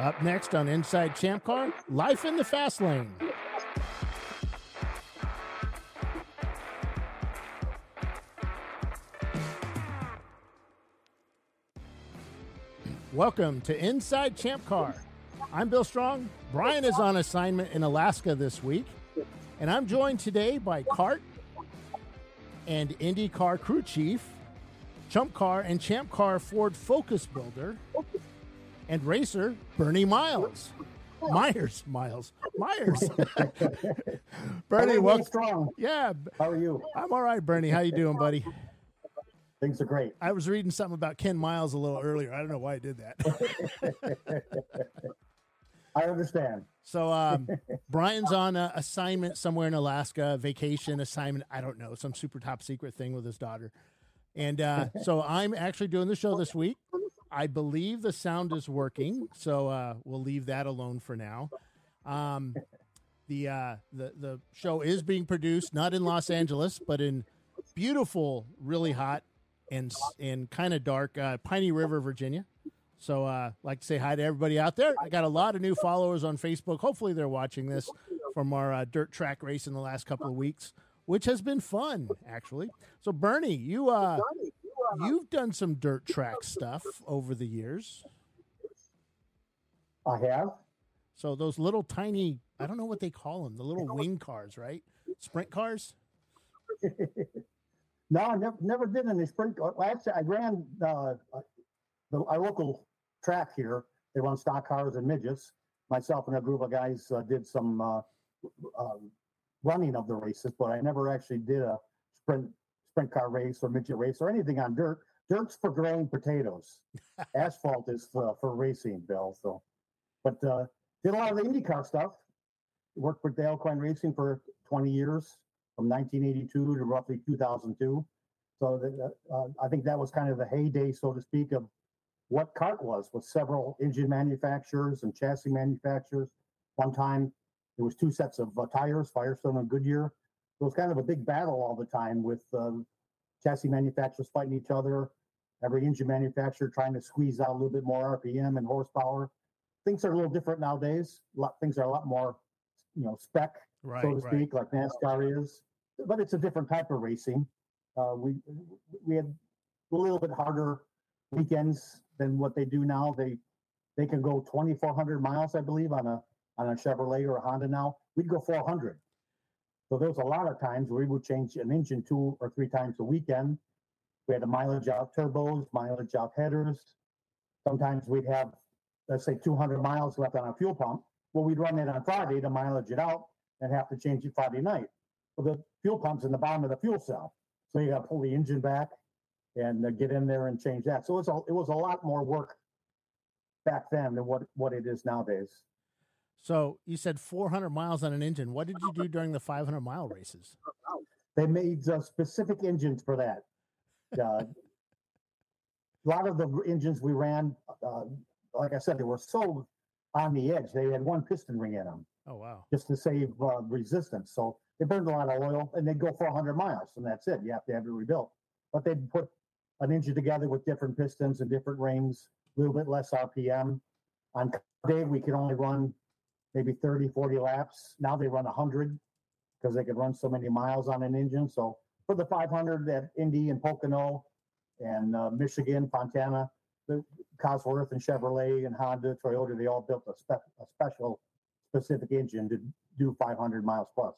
Up next on Inside Champ Car, Life in the Fast Lane. Welcome to Inside Champ Car. I'm Bill Strong. Brian is on assignment in Alaska this week, and I'm joined today by CART and IndyCar crew chief, Chump Car and Champ Car Ford Focus builder, and racer Bernie Miles. Myers, Miles, Myers. Bernie, welcome. strong. Yeah, How are you? I'm all right, Bernie. How you doing, buddy? Things are great. I was reading something about Ken Miles a little earlier. I don't know why I did that. I understand. So um, Brian's on a assignment somewhere in Alaska, vacation assignment. I don't know, some super top secret thing with his daughter. And uh, so I'm actually doing the show this week. I believe the sound is working, so uh, we'll leave that alone for now. Um, the uh, the the show is being produced not in Los Angeles, but in beautiful, really hot and and kind of dark uh, Piney River, Virginia. So, uh, like to say hi to everybody out there. I got a lot of new followers on Facebook. Hopefully, they're watching this from our uh, dirt track race in the last couple of weeks, which has been fun, actually. So, Bernie, you uh, you've done some dirt track stuff over the years. I have. So those little tiny, I don't know what they call them, the little wing cars, right? Sprint cars. No, I never, never did any sprint. Well, actually, I ran uh, the, our local track here. They run stock cars and midgets. Myself and a group of guys uh, did some uh, uh, running of the races, but I never actually did a sprint sprint car race or midget race or anything on dirt. Dirt's for growing potatoes. Asphalt is for, for racing, Bill. So, but uh, did a lot of the IndyCar stuff. Worked for Dale Coyne Racing for 20 years, from 1982 to roughly 2002. So that, uh, I think that was kind of the heyday, so to speak, of what CART was, with several engine manufacturers and chassis manufacturers. One time, there was two sets of uh, tires, Firestone and Goodyear. So it was kind of a big battle all the time with um, chassis manufacturers fighting each other. Every engine manufacturer trying to squeeze out a little bit more RPM and horsepower. Things are a little different nowadays. A lot, things are a lot more, you know, spec, Right, so to right. speak, like NASCAR is. But it's a different type of racing. Uh, we we had a little bit harder weekends than what they do now. They they can go 2,400 miles, I believe, on a on a Chevrolet or a Honda now. We'd go 400. So there's a lot of times we would change an engine two or three times a weekend. We had a mileage out turbos, mileage out headers. Sometimes we'd have, let's say, 200 miles left on our fuel pump. Well, we'd run it on Friday to mileage it out and have to change it Friday night. The fuel pump's in the bottom of the fuel cell, so you got to pull the engine back and uh, get in there and change that. So it's a, it was a lot more work back then than what what it is nowadays. So you said 400 miles on an engine. What did you do during the 500 mile races? They made uh, specific engines for that. Uh, a lot of the engines we ran, uh, like I said, they were so on the edge. They had one piston ring in them Oh wow. just to save uh, resistance. So they burned a lot of oil and they'd go 400 miles, and that's it. You have to have it rebuilt. But they'd put an engine together with different pistons and different rings, a little bit less RPM. On day, we could only run maybe 30, 40 laps. Now they run 100 because they could run so many miles on an engine. So for the 500 at Indy and Pocono and uh, Michigan, Fontana, the Cosworth and Chevrolet and Honda, Toyota, they all built a, spe- a special specific engine to do 500 miles plus.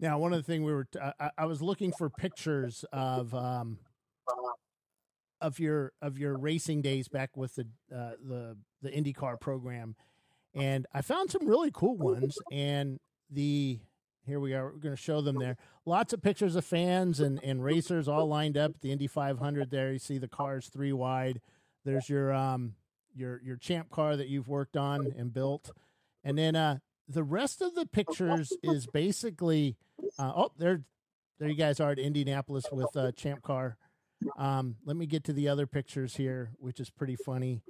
Now, one of the things we were, t- I, I was looking for pictures of, um, of your of your racing days back with the uh, the the IndyCar program, and I found some really cool ones. And the here we are, we're going to show them there. Lots of pictures of fans and and racers all lined up. at The Indy 500 there, you see the cars three wide. There's your um your your champ car that you've worked on and built, and then uh the rest of the pictures is basically uh, oh there there you guys are at Indianapolis with uh, champ car. Um, let me get to the other pictures here, which is pretty funny.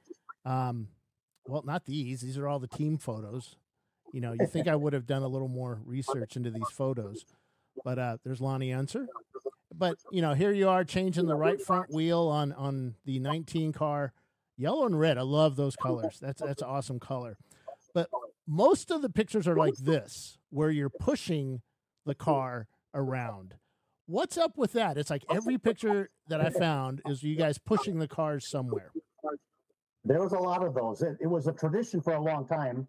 Um, well, not these; these are all the team photos. You know, you think I would have done a little more research into these photos, but uh, there's Loni Unser. But you know, here you are changing the right front wheel on on the 19 car Yellow and red. I love those colors. That's that's awesome color. But most of the pictures are like this, where you're pushing the car around. What's up with that? It's like every picture that I found is you guys pushing the cars somewhere. There was a lot of those. It, it was a tradition for a long time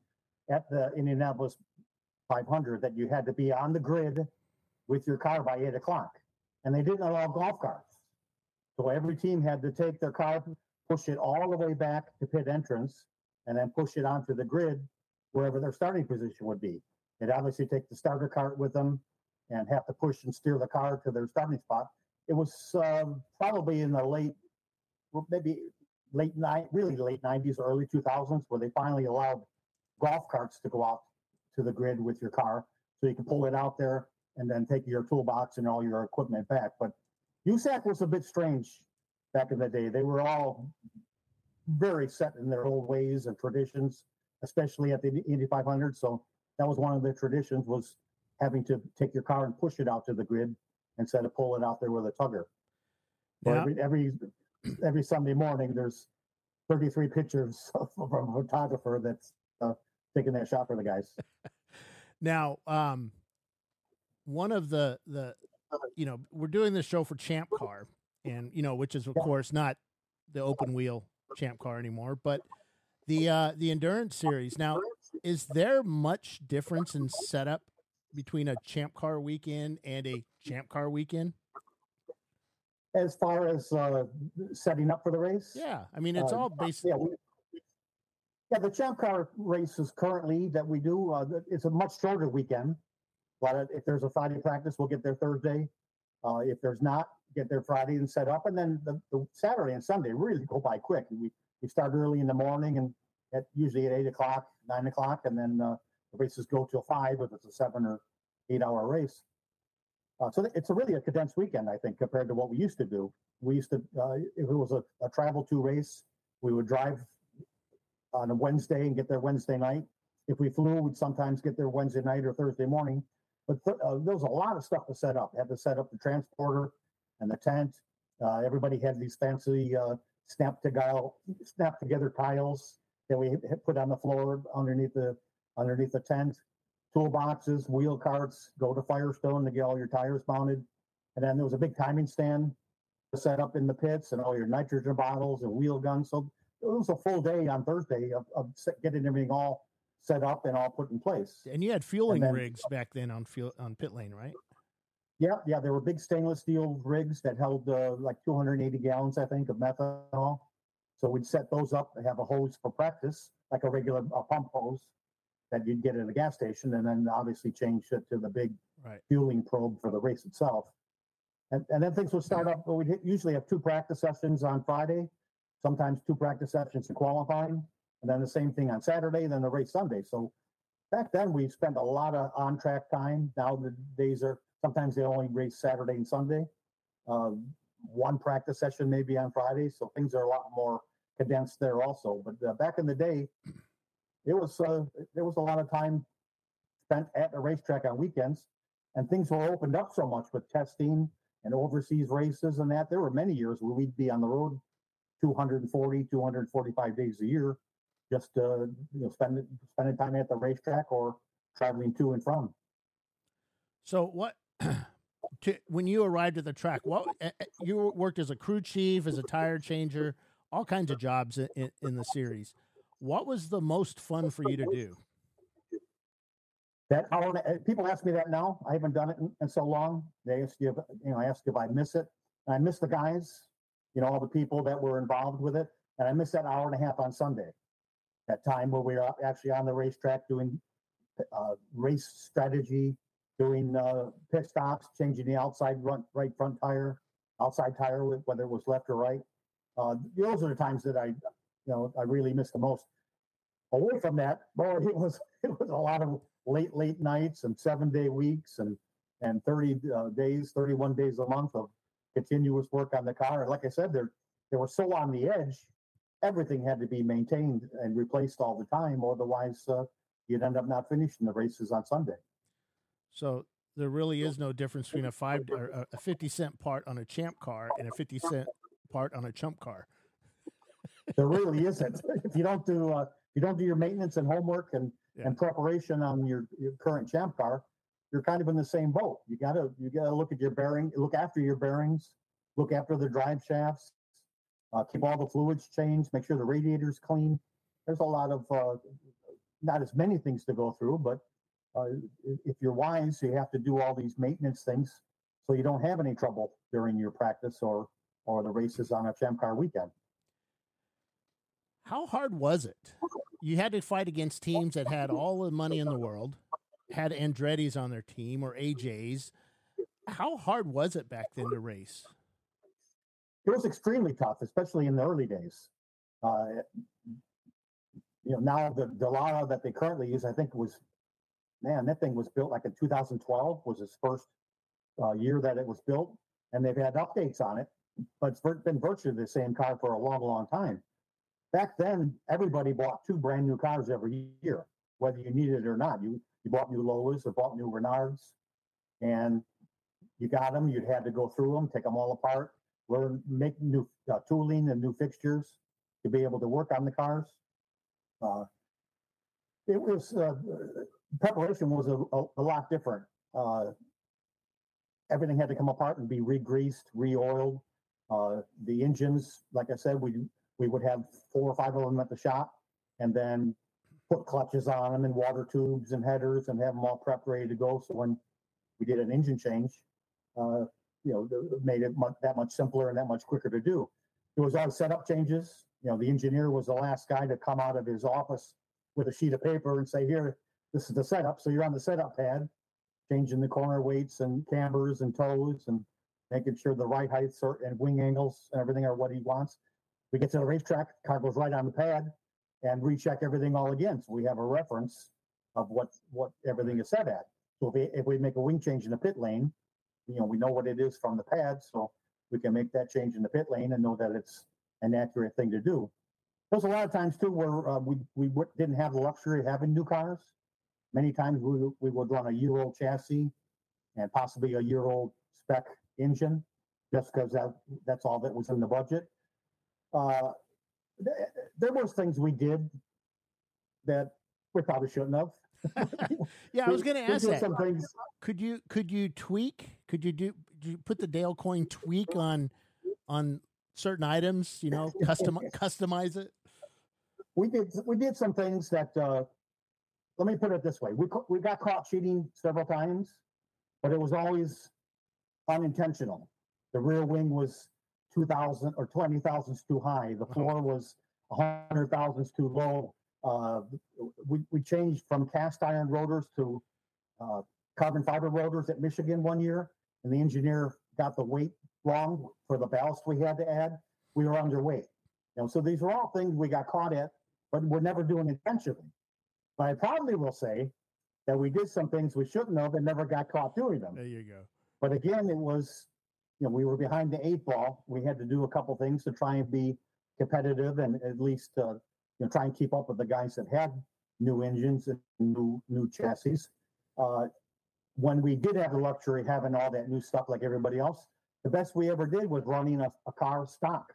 at the Indianapolis 500 that you had to be on the grid with your car by eight o'clock, and they didn't allow golf carts. So every team had to take their car, push it all the way back to pit entrance, and then push it onto the grid wherever their starting position would be. They'd obviously take the starter cart with them and have to push and steer the car to their starting spot. It was um, probably in the late, maybe late night, really late 90s, early 2000s, where they finally allowed golf carts to go out to the grid with your car so you can pull it out there and then take your toolbox and all your equipment back. But USAC was a bit strange back in the day. They were all very set in their old ways and traditions, especially at the Indy 500. So that was one of the traditions was having to take your car and push it out to the grid instead of pulling it out there with a tugger. Yeah. Every, every every Sunday morning, there's 33 pictures from a photographer that's uh, taking that shot for the guys. now, um, one of the the you know we're doing this show for Champ Car, and you know which is of yeah. course not the open wheel Champ Car anymore, but the uh, the endurance series. Now, is there much difference in setup between a Champ Car weekend and a Champ Car weekend? As far as uh, setting up for the race, yeah, I mean it's uh, all basically. Yeah, we, yeah, the Champ Car races currently that we do, uh, it's a much shorter weekend. But if there's a Friday practice, we'll get there Thursday. Uh, if there's not, get there Friday and set up, and then the, the Saturday and Sunday really go by quick. We we start early in the morning and at usually at eight o'clock, nine o'clock, and then uh, the races go till five if it's a seven or eight hour race. Uh, so it's a really a condensed weekend, I think, compared to what we used to do. We used to, uh, if it was a, a travel to race, we would drive on a Wednesday and get there Wednesday night. If we flew, we'd sometimes get there Wednesday night or Thursday morning. But th- uh, there was a lot of stuff to set up. Had to set up the transporter and the tent. Uh, everybody had these fancy uh, snap together snap together tiles that we put on the floor underneath the underneath the tent. Toolboxes, wheel carts, go to Firestone to get all your tires mounted. And then there was a big timing stand set up in the pits and all your nitrogen bottles and wheel guns. So it was a full day on Thursday of, of getting everything all set up and all put in place. And you had fueling then, rigs back then on fuel on pit lane, right? Yeah, yeah, there were big stainless steel rigs that held uh, like 280 gallons, I think, of methanol. So we'd set those up and have a hose for practice, like a regular a pump hose that you'd get at a gas station, and then obviously change it to the big right. fueling probe for the race itself. And, and then things would start up. But We'd usually have two practice sessions on Friday, sometimes two practice sessions in qualifying, and then the same thing on Saturday, then the race Sunday. So back then we spent a lot of on track time. Now the days are sometimes they only race Saturday and Sunday. Um, one practice session maybe on Friday, so things are a lot more condensed there also. But uh, back in the day, it was uh, there was a lot of time spent at the racetrack on weekends, and things were opened up so much with testing and overseas races and that. There were many years where we'd be on the road 240, 245 days a year, just uh, you know spending spending time at the racetrack or traveling to and from. So what? To, when you arrived at the track, what you worked as a crew chief, as a tire changer, all kinds of jobs in, in the series. What was the most fun for you to do? That hour, people ask me that now. I haven't done it in, in so long. They ask you, if, you know, I ask if I miss it. And I miss the guys, you know, all the people that were involved with it, and I miss that hour and a half on Sunday. That time where we were actually on the racetrack doing uh, race strategy, doing uh, pit stops, changing the outside front, right front tire, outside tire, whether it was left or right. Uh, those are the times that I, you know, I really miss the most. Away from that, boy, it was it was a lot of late late nights and seven day weeks and and 30 uh, days, 31 days a month of continuous work on the car. And like I said, they're they were so on the edge, everything had to be maintained and replaced all the time, otherwise uh, you'd end up not finishing the races on Sunday. So there really is no difference between a five or a fifty cent part on a champ car and a fifty cent part on a chump car. There really isn't. if you don't do uh, if you don't do your maintenance and homework and Yeah. and preparation on your, your current champ car, you're kind of in the same boat. You gotta you gotta look at your bearing, look after your bearings, look after the drive shafts, uh, keep all the fluids changed, make sure the radiator's clean. There's a lot of uh, not as many things to go through, but uh, if you're wise, you have to do all these maintenance things so you don't have any trouble during your practice or or the races on a champ car weekend. How hard was it? You had to fight against teams that had all the money in the world, had Andretti's on their team or AJ's. How hard was it back then to race? it was extremely tough, especially in the early days. Uh, you know, now the Dallara that they currently use, I think was, man, that thing was built like in 2012 was its first uh, year that it was built, and they've had updates on it, but it's been virtually the same car for a long, long time. Back then, everybody bought two brand new cars every year, whether you needed it or not. You you bought new Lolas or bought new Reynards, and you got them. You'd had to go through them, take them all apart, learn make new uh, tooling and new fixtures to be able to work on the cars. Uh, it was uh, preparation was a, a, a lot different. Uh, everything had to come apart and be re-greased, re-oiled. Uh, the engines, like I said, we we would have four or five of them at the shop, and then put clutches on them and water tubes and headers and have them all prepped ready to go. So when we did an engine change, uh, you know, made it much, that much simpler and that much quicker to do. It was all setup changes. You know, the engineer was the last guy to come out of his office with a sheet of paper and say, "Here, this is the setup." So you're on the setup pad, changing the corner weights and cambers and toes and making sure the right heights are, and wing angles and everything are what he wants. We get to the racetrack, car goes right on the pad, and recheck everything all again. So we have a reference of what what everything is set at. So if we, if we make a wing change in the pit lane, you know, we know what it is from the pad, so we can make that change in the pit lane and know that it's an accurate thing to do. There's a lot of times too where uh, we we didn't have the luxury of having new cars. Many times we we would run a year old chassis and possibly a year old spec engine, just because that that's all that was in the budget. Uh, th- there was things we did that we probably shouldn't have. Yeah, I was going to ask that. Some things Could you could you tweak? Could you do? Did you put the Dale Coyne tweak on on certain items? You know, custom customize it. we did we did some things that uh let me put it this way we we got caught cheating several times but it was always unintentional the rear wing was 2000 or 20 thousandths too high the floor was 100 thousandths too low uh we, we changed from cast iron rotors to uh, carbon fiber rotors at michigan one year and the engineer got the weight wrong for the ballast we had to add we were underweight you know, so these are all things we got caught at, but we're never doing intentionally. But I probably will say that we did some things we shouldn't have and never got caught doing them. There you go. But again, it was, you know, we were behind the eight ball. We had to do a couple things to try and be competitive and at least, uh, you know, try and keep up with the guys that had new engines and new new chassis. Uh, when we did have the luxury of having all that new stuff like everybody else, the best we ever did was running a, a car stock.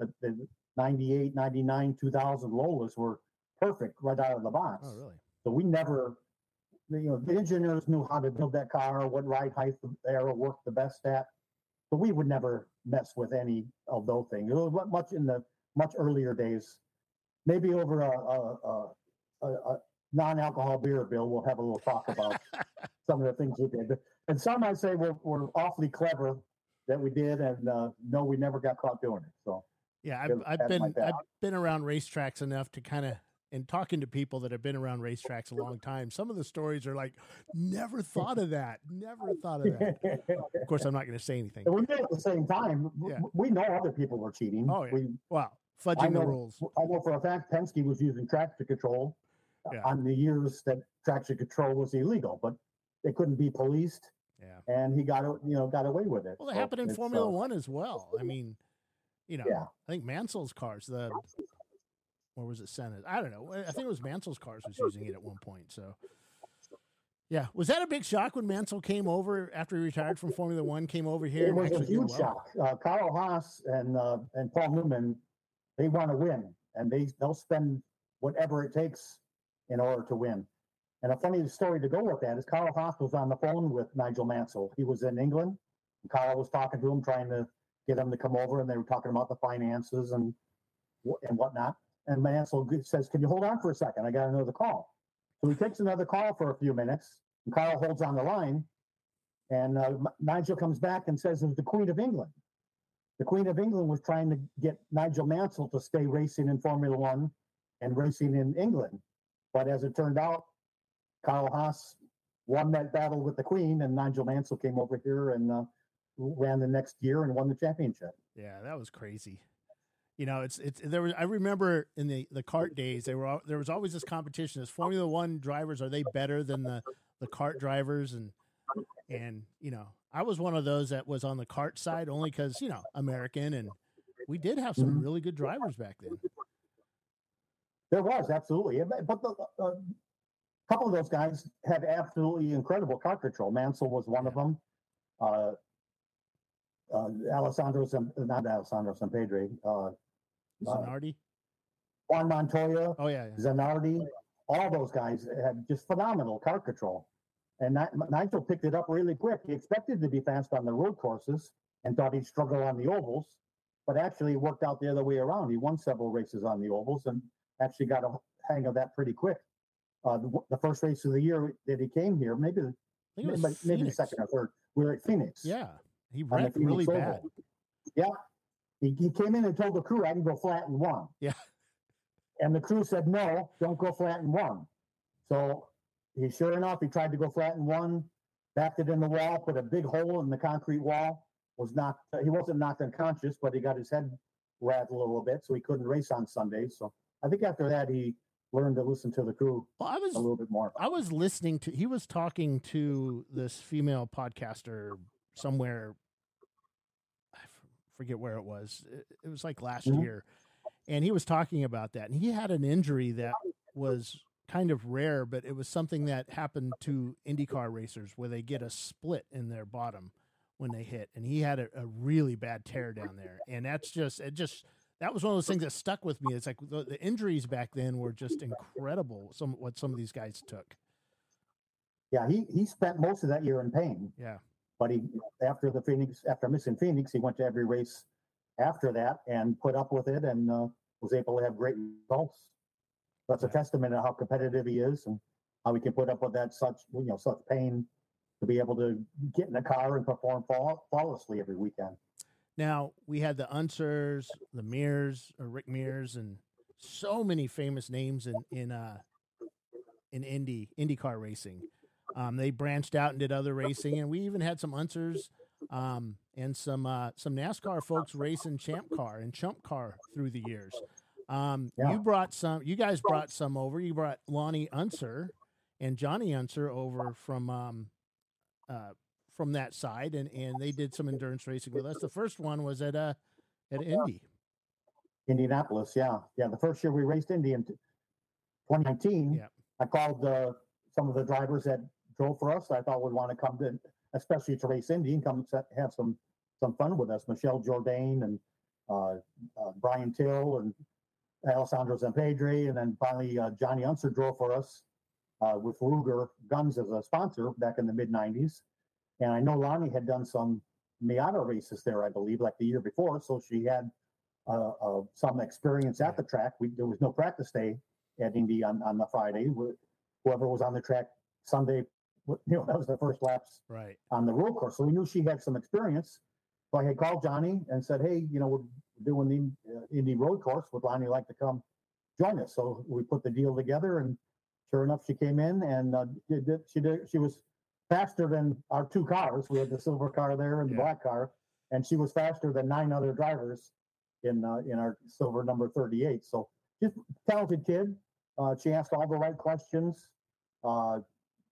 The, the 98, 99, 2000 Lolas were perfect right out of the box. Oh, really? So we never, you know, the engineers knew how to build that car, what ride height the aero worked the best at. But we would never mess with any of those things. It was much in the much earlier days. Maybe over a, a, a, a, non-alcohol beer bill, we'll have a little talk about some of the things we did. And some I say were, were awfully clever that we did, and uh, no, we never got caught doing it. So Yeah, I've, I've been I've been around racetracks enough to kind of and talking to people that have been around racetracks a long time. Some of the stories are like, never thought of that, never thought of that. Of course, I'm not going to say anything. We did at the same time. Yeah. We know other people were cheating. Oh, yeah. We, Wow, I fudging the rules. I know for a fact Penske was using traction control Yeah. on the years that traction control was illegal, but it couldn't be policed, Yeah. and he got you know got away with it. Well, it So happened in Formula uh, One as well. I mean, you know, Yeah. I think Mansell's cars, the or was it Senna? I don't know. I think it was Mansell's cars was using it at one point. So, yeah, was that a big shock when Mansell came over after he retired from Formula One? Came over here. It was a huge well? shock. Uh, Carl Haas and uh, and Paul Newman they want to win, and they they'll spend whatever it takes in order to win. And a funny story to go with that is Carl Haas was on the phone with Nigel Mansell. He was in England. And Carl was talking to him, trying to get him to come over, and they were talking about the finances and and whatnot. And Mansell says, "Can you hold on for a second? I got another call." So he takes another call for a few minutes, and Carl holds on the line. And uh, Nigel comes back and says, "It was the Queen of England." The Queen of England was trying to get Nigel Mansell to stay racing in Formula One and racing in England. But as it turned out, Kyle Haas won that battle with the Queen, and Nigel Mansell came over here and uh, ran the next year and won the championship. Yeah, that was crazy. You know, it's it's there was. I remember in the the CART days, they were there was always this competition. As Formula One drivers, are they better than the the CART drivers? And and you know, I was one of those that was on the CART side only because you know American, and we did have some mm-hmm. really good drivers back then. There was absolutely, but the, uh, a couple of those guys had absolutely incredible cart control. Mansell was one of them. Uh, uh, Alessandro, not Alessandro Zampedri. Uh, uh, Zanardi. Juan Montoya. Oh yeah, yeah. Zanardi. All those guys had just phenomenal car control. And Nigel picked it up really quick. He expected to be fast on the road courses and thought he'd struggle on the ovals, but actually it worked out the other way around. He won several races on the ovals and actually got a hang of that pretty quick. Uh, the, the, first race of the year that he came here, maybe maybe, maybe the second or third, we were at Phoenix. Yeah, he ran really Oval. bad. Yeah, he, he came in and told the crew, "I can go flat in one." Yeah, and the crew said, "No, don't go flat in one." So he sure enough, he tried to go flat in one, backed it in the wall, put a big hole in the concrete wall. Was not he wasn't knocked unconscious, but he got his head rattled a little bit, so he couldn't race on Sundays. So I think after that he learned to listen to the crew well, I was, a little bit more. I was listening to he was talking to this female podcaster somewhere. Forget where it was. It, it was like last mm-hmm. year, and he was talking about that, and he had an injury that was kind of rare, but it was something that happened to IndyCar racers where they get a split in their bottom when they hit, and he had a, a really bad tear down there, and that's just it. Just that was one of those things that stuck with me. It's like the, the injuries back then were just incredible. Some what some of these guys took. Yeah, he he spent most of that year in pain. Yeah, but he after the Phoenix after missing Phoenix, he went to every race after that and put up with it and uh, was able to have great results. That's a testament to how competitive he is and how he can put up with that such you know such pain to be able to get in the car and perform fall, flawlessly every weekend. Now we had the Unsers, the Mears, or Rick Mears, and so many famous names in in uh, in Indy IndyCar racing. Um, they branched out and did other racing, and we even had some Unsers um, and some uh, some NASCAR folks racing Champ Car and Chump Car through the years. Um, yeah. You brought some. You guys brought some over. You brought Loni Unser and Johnny Unser over from um, uh, from that side, and and they did some endurance racing with us. The first one was at uh at Indy, Indianapolis. Yeah, yeah. The first year we raced Indy in 2019. Yeah. I called uh, some of the drivers that drove for us. I thought would want to come to, especially to race Indy, and come have some some fun with us. Michel Jourdain and uh, uh, Brian Till and Alessandro Zampedri, and then finally uh, Johnny Unser drove for us uh, with Ruger Guns as a sponsor back in the mid 90s. And I know Loni had done some Miata races there, I believe, like the year before. So she had uh, uh, some experience at the track. We, there was no practice day at Indy on, on the Friday. Whoever was on the track Sunday, you know, that was the first laps right. on the road course. So we knew she had some experience. So I had called Johnny and said, hey, you know, we're doing the uh, Indy road course. Would Loni like to come join us? So we put the deal together and sure enough, she came in and uh, did, she did, she was faster than our two cars. We had the silver car there and the black car, and she was faster than nine other drivers in uh, in our silver number 38. So just talented kid. Uh, she asked all the right questions. Uh,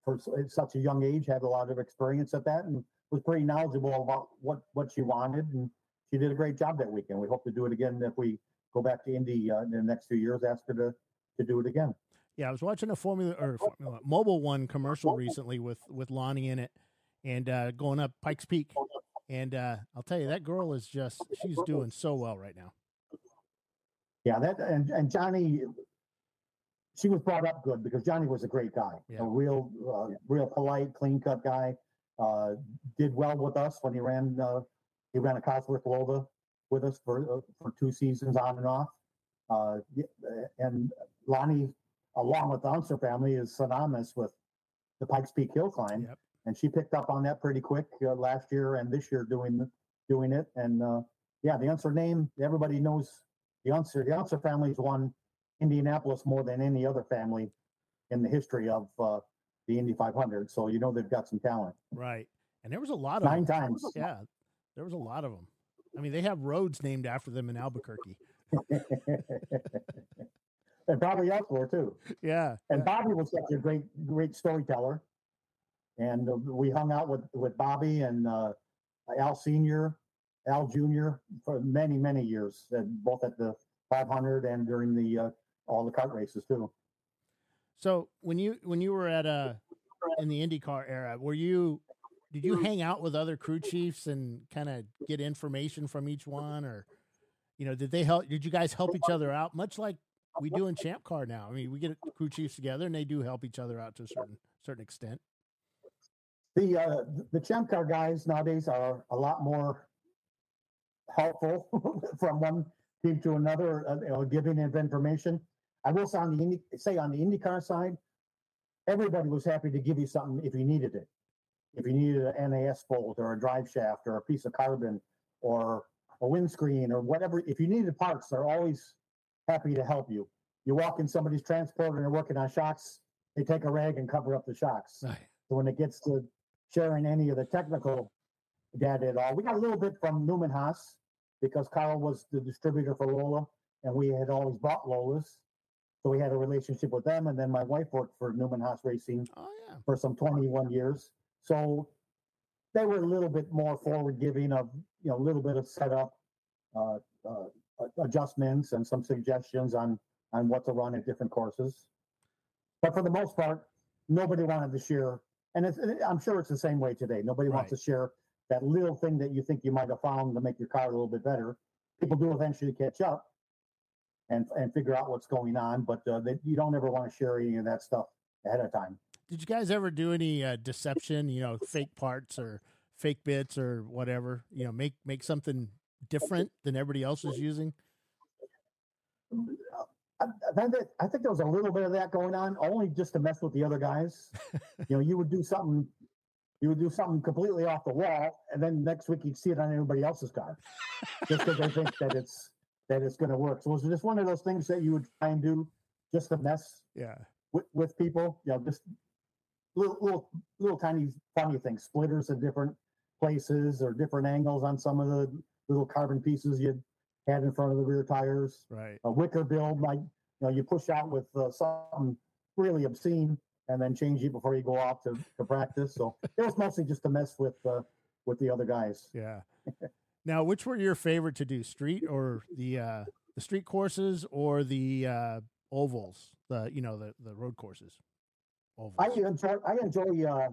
for such a young age, had a lot of experience at that, and was pretty knowledgeable about what what she wanted, and she did a great job that weekend. We hope to do it again if we go back to Indy uh, in the next few years. Ask her to to do it again. Yeah, I was watching a Formula or Formula Mobil One commercial recently with with Loni in it, and uh, going up Pikes Peak, and uh, I'll tell you that girl is just she's doing so well right now. Yeah, that and, and Johnny, she was brought up good because Johnny was a great guy, Yeah. a real, uh, real polite, clean cut guy. Uh, did well with us when he ran. Uh, he ran a Cosworth Lola with us for uh, for two seasons on and off. Uh, and Loni, along with the Unser family, is synonymous with the Pikes Peak Hill Climb, Yep. and she picked up on that pretty quick uh, last year and this year doing doing it. And uh, yeah, the Unser name, everybody knows the Unser. The Unser family's won Indianapolis more than any other family in the history of uh, the Indy 500. So you know they've got some talent. Right. And there was a lot of Nine them. times. Yeah. There was a lot of them. I mean, they have roads named after them in Albuquerque. and probably elsewhere too. Yeah. And Bobby was such a great, great storyteller. And uh, we hung out with with Bobby and uh, Al Senior, Al Junior for many, many years, and both at the 500 and during the uh, all the CART races too. So when you when you were at uh in the IndyCar era, were you did you hang out with other crew chiefs and kind of get information from each one, or you know, did they help? Did you guys help each other out, much like we do in Champ Car now? I mean, we get crew chiefs together and they do help each other out to a certain certain extent. The uh, the champ car guys nowadays are a lot more helpful from one team to another, uh, you know, giving of information. I will say on the Indy, say on the IndyCar side, everybody was happy to give you something if you needed it. If you needed an NAS bolt or a drive shaft or a piece of carbon or a windscreen or whatever, if you needed parts, they're always happy to help you. You walk in somebody's transporter and they're working on shocks, they take a rag and cover up the shocks. So when it gets to sharing any of the technical data at all, we got a little bit from Newman Haas because Carl was the distributor for Lola and we had always bought Lolas. So we had a relationship with them. And then my wife worked for Newman Haas Racing Oh yeah. for some 21 years. So they were a little bit more forward giving of, you know, a little bit of setup, uh, uh, adjustments and some suggestions on, on what to run at different courses. But for the most part, nobody wanted to share. And it's, I'm sure it's the same way today. Nobody wants to share that little thing that you think you might have found to make your car a little bit better. People do eventually catch up and, and figure out what's going on, but uh, they, you don't ever want to share any of that stuff ahead of time. Did you guys ever do any uh, deception? You know, fake parts or fake bits or whatever. You know, make make something different than everybody else is using. I, I think I think there was a little bit of that going on, only just to mess with the other guys. you know, you would do something, you would do something completely off the wall, and then next week you'd see it on everybody else's car, just because they think that it's that it's going to work. So was it just one of those things that you would try and do just to mess Yeah. with, with people? You know, just little little little tiny funny things, splitters at different places or different angles on some of the little carbon pieces you had in front of the rear tires Right. a wicker build like you know you push out with uh, something really obscene and then change it before you go off to, to practice so it was mostly just to mess with uh, with the other guys Yeah. now, which were your favorite to do, street or the uh, the street courses or the uh, ovals? The you know the the road courses. Ovals. i enjoy i enjoy uh,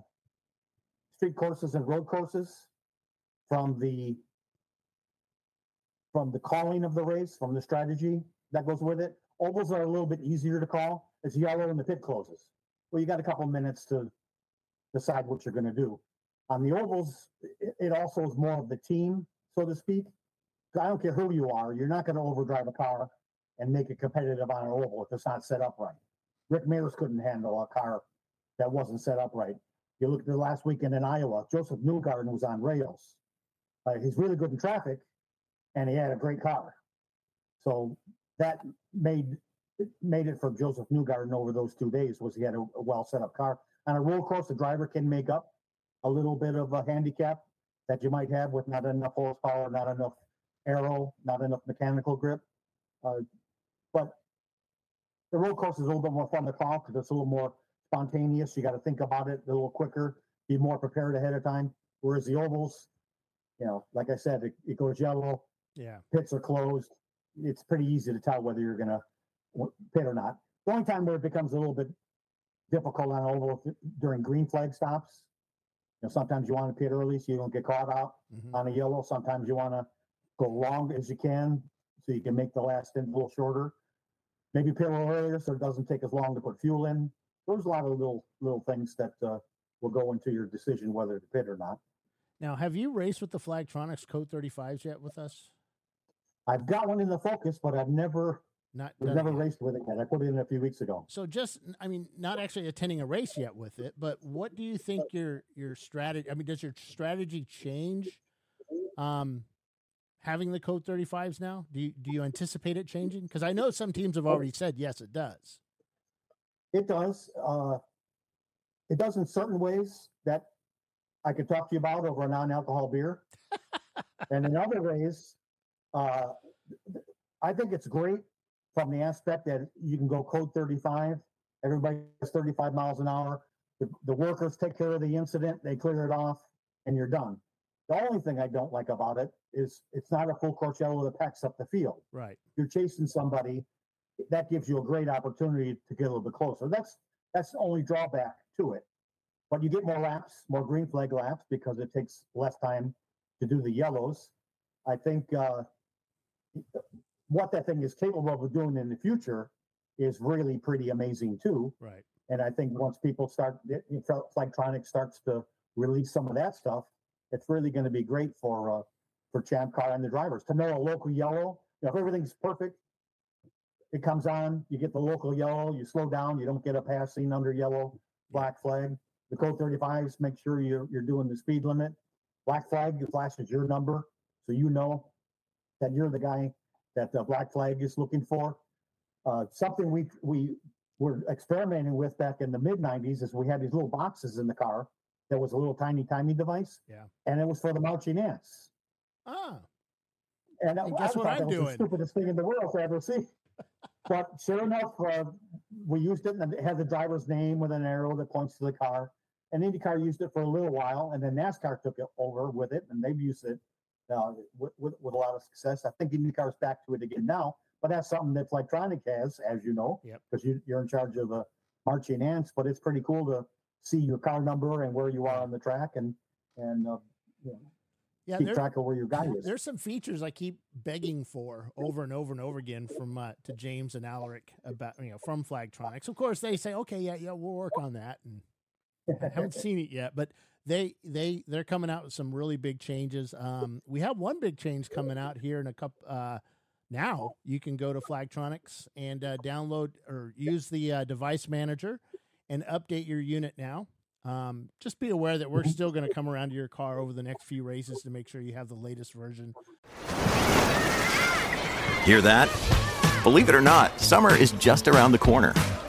street courses and road courses from the from the calling of the race from the strategy that goes with it ovals are a little bit easier to call it's yellow and the pit closes well you got a couple minutes to decide what you're going to do on the ovals it, it also is more of the team so to speak. I don't care who you are you're not going to overdrive a car and make it competitive on an oval if it's not set up right. Rick mears couldn't handle a car that wasn't set up right. You look at the last weekend in iowa Josef Newgarden was on rails. Uh, he's really good in traffic and he had a great car. So that made made it for Josef Newgarden over those two days was he had a, a well set up car. On a road course, the driver can make up a little bit of a handicap that you might have with not enough horsepower, not enough aero, not enough mechanical grip. Uh, but the road course is a little bit more fun to call because it's a little more spontaneous. You got to think about it a little quicker, be more prepared ahead of time. Whereas the ovals, you know, like I said, it, it goes yellow, yeah. pits are closed. It's pretty easy to tell whether you're going to pit or not. The only time where it becomes a little bit difficult on oval during green flag stops. You know, sometimes you want to pit early so you don't get caught out Mhm. on a yellow. Sometimes you want to go long as you can so so you can make the last stint a little shorter. Maybe pit a little earlier so it doesn't take as long to put fuel in. There's a lot of little little things that uh, will go into your decision whether to pit or not. Now, have you raced with the Flagtronics Code 35s yet with us? I've got one in the Focus, but I've never Not we've never raced with it yet. I put it in a few weeks ago. So just, I mean, not actually attending a race yet with it, but what do you think your your strategy? I mean, does your strategy change? Um, having the code 35s now, do you do you anticipate it changing? Because I know some teams have already said yes, it does. It does. Uh, it does in certain ways that I could talk to you about over a non-alcohol beer, and in other ways, uh, I think it's great from the aspect that you can go code 35. Everybody is 35 miles an hour. The, the workers take care of the incident, they clear it off, and you're done. The only thing I don't like about it is it's not a full course yellow that packs up the field Right. you're chasing somebody, that gives you a great opportunity to get a little bit closer. That's that's the only drawback to it. But you get more laps, more green flag laps because it takes less time to do the yellows. I think uh, what that thing is capable of doing in the future is really pretty amazing too. Right. And I think once people start, felt Flagtronics starts to release some of that stuff, it's really going to be great for uh, for Champ Car and the drivers to know a local yellow. You know, if everything's perfect, it comes on, you get the local yellow, you slow down, you don't get a passing under yellow, black flag. The code 35s make sure you're you're doing the speed limit. Black flag, it flashes your number, so you know that you're the guy that the black flag is looking for. Uh, something we we were experimenting with back in the mid 90s is we had these little boxes in the car that was a little tiny timing device. Yeah. And it was for the marching ants. Ah, And, I- And I guess what I'm that was doing? the stupidest thing in the world to ever see. but sure enough, uh, we used it and it had the driver's name with an arrow that points to the car. And IndyCar used it for a little while, and then NASCAR took it over with it, and they've used it uh, with, with, with a lot of success. I think IndyCar's back to it again now, but that's something that Flytronic has, as you know, Yep. because you, you're in charge of the marching ants. But it's pretty cool to see your car number and where you are on the track, and and uh, you know, yeah. keep There, track of where your guy is. there's some features I keep begging for over and over and over again from uh, to James and Alaric about you know from Flagtronics. Of course, they say, okay, yeah, yeah, we'll work on that, and I haven't seen it yet, but they they they're coming out with some really big changes. Um, we have one big change coming out here in a couple. Uh, now you can go to Flagtronics and uh, download or use the uh, device manager and update your unit now. Um, just be aware that we're still going to come around to your car over the next few races to make sure you have the latest version. Hear that? Believe it or not, summer is just around the corner.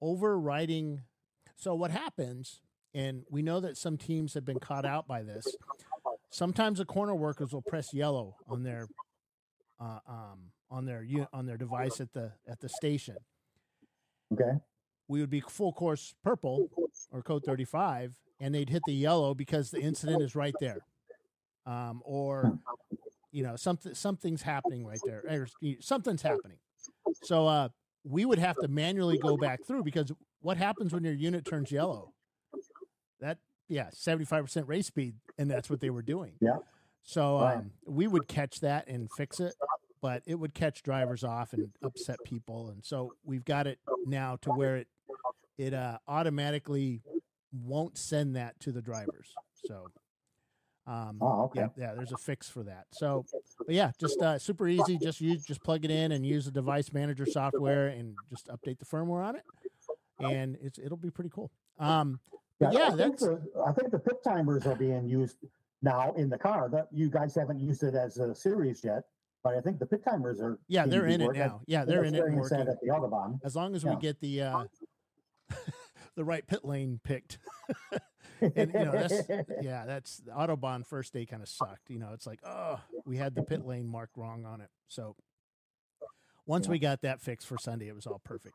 overriding. So what happens, and we know that some teams have been caught out by this. Sometimes the corner workers will press yellow on their uh, um, on their on their device at the at the station. okay. We would be full course purple or code thirty five, and they'd hit the yellow because the incident is right there, um, or you know something something's happening right there, something's happening. So uh, we would have to manually go back through because what happens when your unit turns yellow? That yeah, seventy five percent race speed, and that's what they were doing. Yeah. So um, we would catch that and fix it, but it would catch drivers off and upset people, and so we've got it now to where it it uh, automatically won't send that to the drivers. So. Um, Oh, okay. yeah, yeah. There's a fix for that. So, but yeah, just uh, super easy. Just use, just plug it in and use the device manager software and just update the firmware on it, and it's it'll be pretty cool. Um, I yeah, think that's the, I think the pit timers are being used now in the car. That you guys haven't used it as a series yet, but I think the pit timers are. yeah, they're in it working. now. Yeah, I they're in it and experienced that working. at the Autobahn. As long as Yeah. we get the uh, the right pit lane picked. and you know that's yeah that's the autobahn first day kind of sucked you know it's like oh we had the pit lane marked wrong on it so once Yeah. we got that fixed for Sunday, it was all perfect.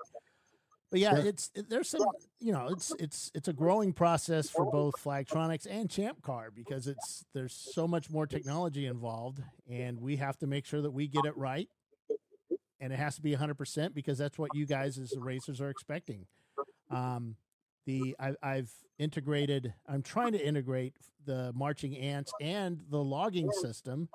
But yeah, it's there's some you know it's it's it's a growing process for both Flagtronics and Champ Car because it's there's so much more technology involved, and we have to make sure that we get it right, and it has to be 100 percent because that's what you guys as the racers are expecting. Um, the I, I've integrated. I'm trying to integrate the marching ants and the logging system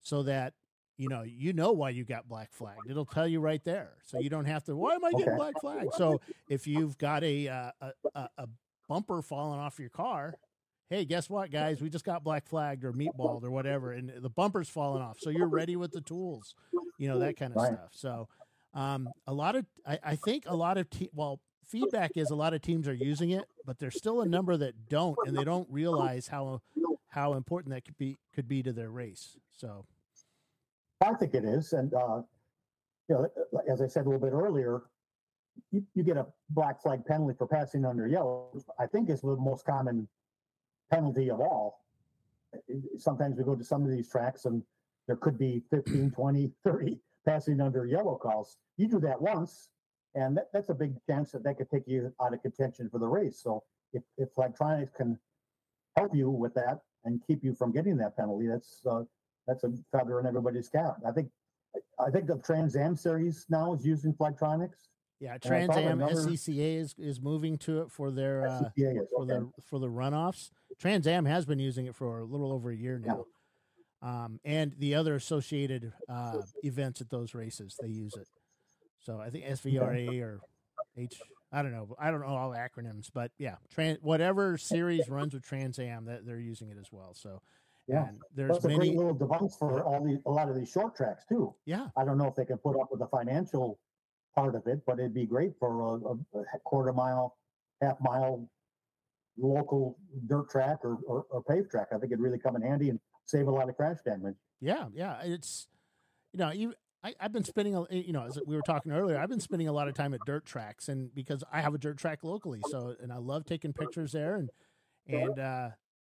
so that you know you know why you got black flagged. It'll tell you right there, so you don't have to. Why am I getting Okay. black flagged? So if you've got a uh, a, a bumper falling off your car. Hey, guess what, guys? We just got black flagged or meatballed or whatever, and the bumper's falling off. So you're ready with the tools, you know that kind of Right. stuff. So, um, a lot of I, I think a lot of te- well, feedback is a lot of teams are using it, but there's still a number that don't, and they don't realize how how important that could be could be to their race. So I think it is, and uh, you know, as I said a little bit earlier, you, you get a black flag penalty for passing under yellow. I think is the most common penalty of all. Sometimes we go to some of these tracks and there could be 15, 20, 30 passing under yellow calls. You do that once, and that, that's a big chance that that could take you out of contention for the race. So if, if Flagtronics can help you with that and keep you from getting that penalty, that's uh, that's a feather in everybody's cap. I think I think the Trans Am series now is using Flagtronics. yeah, Trans Am SCCA is is moving to it for their uh, for okay. the for the runoffs. Trans Am has been using it for a little over a year Yeah. now. Um, and the other associated uh, events at those races, they use it. So I think SVRA or H, I don't know, I don't know all the acronyms, but yeah, trans whatever series runs with Trans Am, that they're using it as well. So Yeah. and there's That's a many, great little device for all the a lot of these short tracks too. yeah, I don't know if they can put up with the financial part of it, but it'd be great for a, a, a quarter mile, half mile local dirt track or, or, or paved track. I think it'd really come in handy and save a lot of crash damage. Yeah, yeah. It's you know, you I, I've been spending a you know, as we were talking earlier, I've been spending a lot of time at dirt tracks and because I have a dirt track locally, so and I love taking pictures there and and uh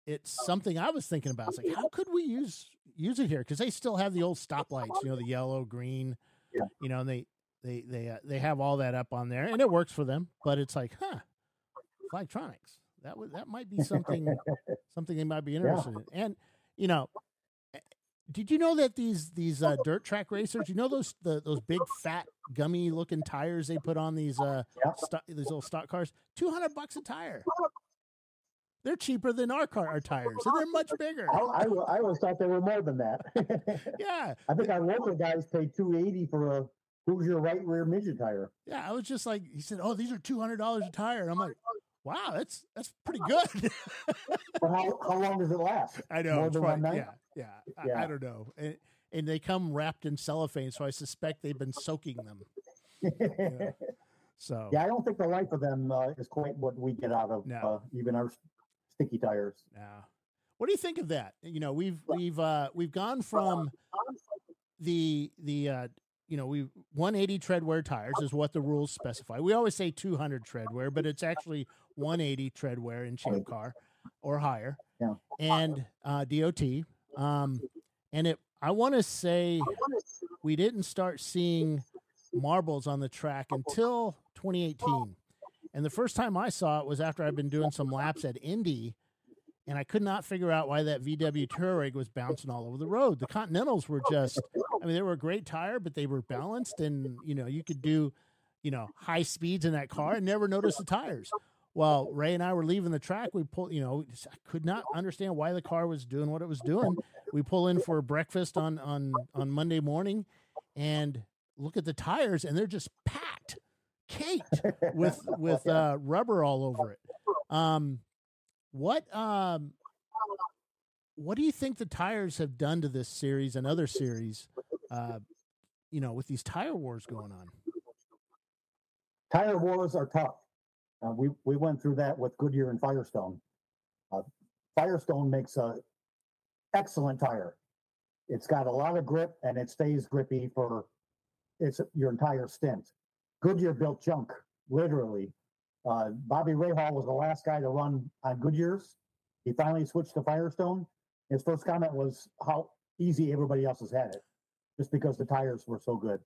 it's something I was thinking about. It's like how could we use use it here? Because they still have the old stoplights, you know, the yellow, green, Yeah. you know, and they they they uh, they have all that up on there, and it works for them. But it's like, huh, Flagtronics. That would that might be something something they might be interested in. And you know, eh, did you know that these these uh, dirt track racers? You know those the, those big fat gummy looking tires they put on these uh sto- these little stock cars? Two hundred bucks a tire. They're cheaper than our car our tires, and they're much bigger. I, I, I always thought they were more than that. Yeah, I think our local guys paid two eighty for a who's your right rear midget tire. yeah. I was just like, he said, "Oh, these are two hundred dollars a tire." And I'm like, "Wow, that's that's pretty good." But how, how long does it last? I know. More than probably- one night? Yeah, yeah. I, I don't know. And, and they come wrapped in cellophane, so I suspect they've been soaking them. yeah. So yeah, I don't think the life of them uh, is quite what we get out of No. uh, even our sticky tires. Yeah. What do you think of that? You know, we've we've uh we've gone from the the uh you know, we 180 tread wear tires is what the rules specify. We always say 200 tread wear, but it's actually 180 tread wear in champ car or higher. Yeah. And uh DOT um and it I want to say we didn't start seeing marbles on the track until 2018. And the first time I saw it was after I'd been doing some laps at Indy, and I could not figure out why that VW Touareg was bouncing all over the road. The Continentals were just, I mean, they were a great tire, but they were balanced, and you know, you could do, you know, high speeds in that car and never notice the tires. Well, Ray and I were leaving the track. We pulled, you know, I could not understand why the car was doing what it was doing. We pull in for breakfast on on on Monday morning, and look at the tires, and they're just packed, caked with with uh, rubber all over it. Um, what um, what do you think the tires have done to this series and other series? Uh, you know, with these tire wars going on. Tire wars are tough. Uh, we we went through that with Goodyear and Firestone. Uh, Firestone makes a excellent tire. It's got a lot of grip and it stays grippy for it's your entire stint. Goodyear built junk, literally. Uh, Bobby Rahal was the last guy to run on Goodyear's. He finally switched to Firestone. His first comment was how easy everybody else has had it, just because the tires were so good.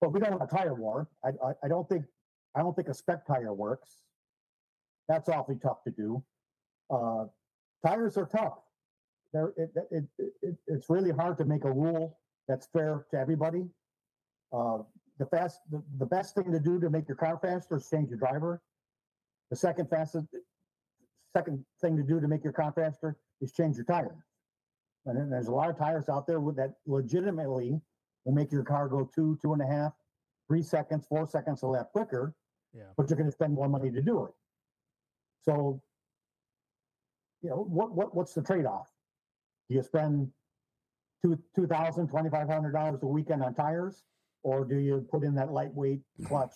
but we don't want a tire war. I, I, I don't think I don't think a spec tire works. That's awfully tough to do. Uh, tires are tough. They're, it, it, it, it's really hard to make a rule that's fair to everybody. Uh, the fast, the, the best thing to do to make your car faster is change your driver. The second fastest, second thing to do to make your car faster is change your tire. And there's a lot of tires out there that legitimately will make your car go two, two and a half, three seconds, four seconds a lap quicker. Yeah. But you're going to spend more money to do it. So, you know, what what what's the trade off? Do you spend two two thousand twenty five hundred dollars a weekend on tires, or do you put in that lightweight clutch?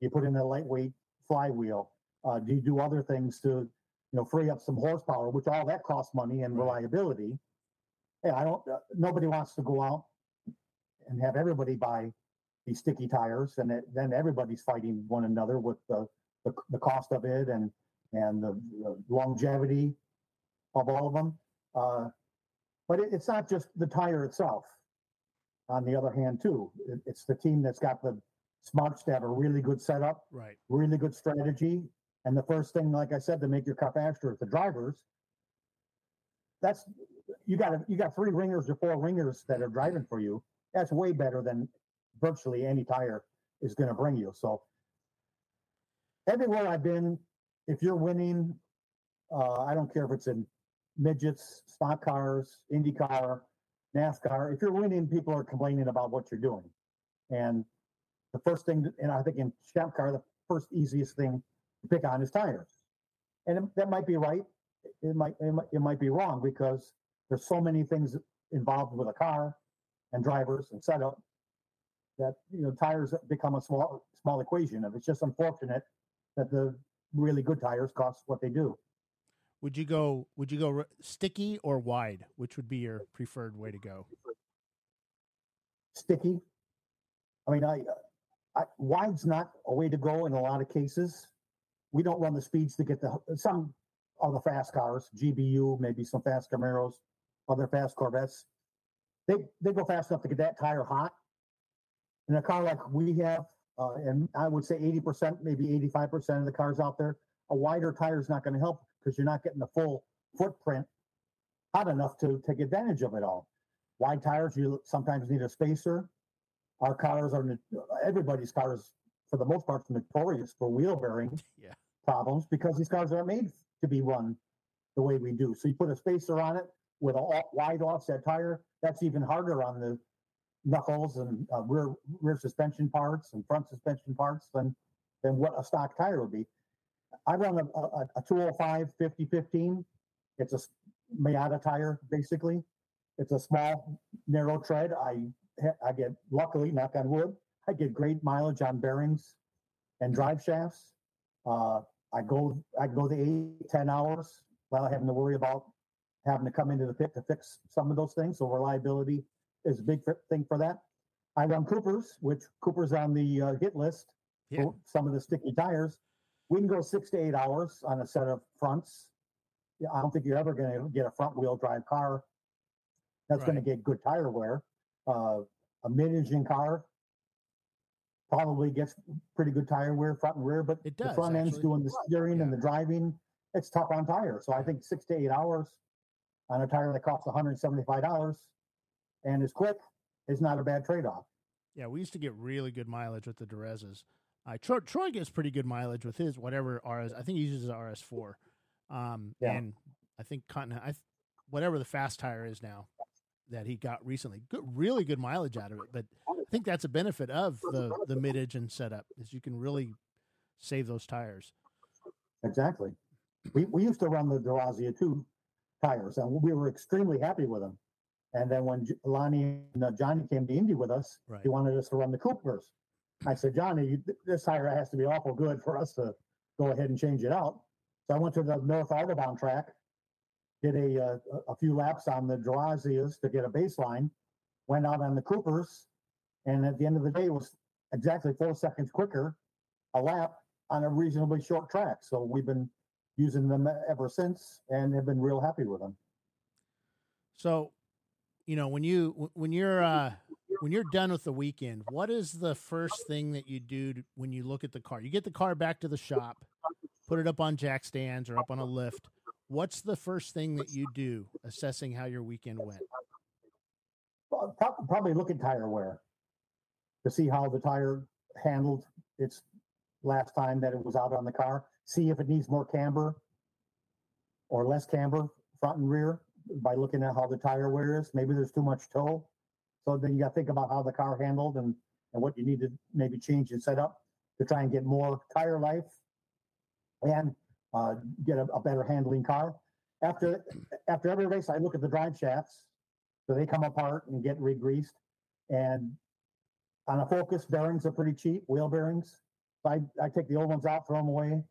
You put in a lightweight flywheel. Uh, do you do other things to, you know, free up some horsepower, which all that costs money and reliability. Yeah, I don't. Uh, nobody wants to go out and have everybody buy these sticky tires, and it, then everybody's fighting one another with the the, the cost of it and and the, the longevity of all of them. Uh, but it, it's not just the tire itself. On the other hand, too, it, it's the team that's got the smarts to have a really good setup, Right. really good strategy. And the first thing, like I said, to make your car faster is the drivers. That's you got you got three ringers or four ringers that are driving for you. That's way better than virtually any tire is going to bring you. So everywhere I've been, if you're winning, uh, I don't care if it's in midgets, stock cars, IndyCar, NASCAR. If you're winning, people are complaining about what you're doing. And the first thing, and I think in champ car, the first easiest thing to pick on is tires. And it, that might be right. It might, it might it might be wrong because there's so many things involved with a car and drivers and setup that you know tires become a small small equation. And it's just unfortunate that the really good tires cost what they do. Would you go? Would you go r- sticky or wide? Which would be your preferred way to go? Sticky. I mean, I, I wide's not a way to go in a lot of cases. We don't run the speeds to get the some of the fast cars, GBU, maybe some fast Camaros, other fast Corvettes. They they go fast enough to get that tire hot. In a car like we have, uh, and I would say 80%, maybe 85% of the cars out there, a wider tire is not going to help because you're not getting the full footprint hot enough to take advantage of it all. Wide tires, you sometimes need a spacer. Our cars are everybody's cars, for the most part, notorious for wheel bearing Yeah. problems because these cars aren't made to be run the way we do. So you put a spacer on it with a wide offset tire. That's even harder on the knuckles and uh, rear rear suspension parts and front suspension parts than than what a stock tire would be. I run a, a, a 205 50 15. It's a Miata tire, basically. It's a small, narrow tread. I I get luckily, knock on wood, I get great mileage on bearings and drive shafts. Uh, I go I go the eight ten hours without having to worry about having to come into the pit to fix some of those things. So reliability is a big thing for that. I run Coopers, which Coopers on the uh, hit list Yeah. for some of the sticky tires. We can go six to eight hours on a set of fronts. Yeah, I don't think you're ever going to get a front wheel drive car that's going to get good tire wear. Uh, a mid engine car probably gets pretty good tire wear front and rear, but It the does, front end's doing the steering and the driving. It's tough on tires. So I think six to eight hours on a tire that costs $175 and is quick is not a bad trade off. Yeah, we used to get really good mileage with the Direzzas. Uh, Troy, Troy gets pretty good mileage with his whatever RS. I think he uses RS four, um, Yeah. and I think Continental, I, whatever the fast tire is now that he got recently, good, really good mileage out of it. But I think that's a benefit of the the mid engine setup is you can really save those tires. Exactly. We, we used to run the Direzza 2 tires and we were extremely happy with them. And then when Loni and uh, Johnny came to Indy with us, Right. he wanted us to run the Coopers. I said, Johnny, you, this tire has to be awful good for us to go ahead and change it out. So I went to the North Autobahn track, did a, uh, a- few laps on the Direzzas to get a baseline, went out on the Coopers, and at the end of the day, it was exactly four seconds quicker a lap on a reasonably short track. So we've been using them ever since and have been real happy with them. So, you know, when you when you're uh, when you're done with the weekend, what is the first thing that you do to, when you look at the car? You get the car back to the shop, put it up on jack stands or up on a lift. What's the first thing that you do assessing how your weekend went? Probably look at tire wear to see how the tire handled its last time that it was out on the car. See if it needs more camber or less camber front and rear by looking at how the tire wear is. Maybe there's too much toe. So then you got to think about how the car handled and, and what you need to maybe change and set up to try and get more tire life and uh, get a, a, better handling car. After after every race, I look at the drive shafts, so they come apart and get re-greased. And on a Focus, bearings are pretty cheap, wheel bearings. So I, I take the old ones out, throw them away,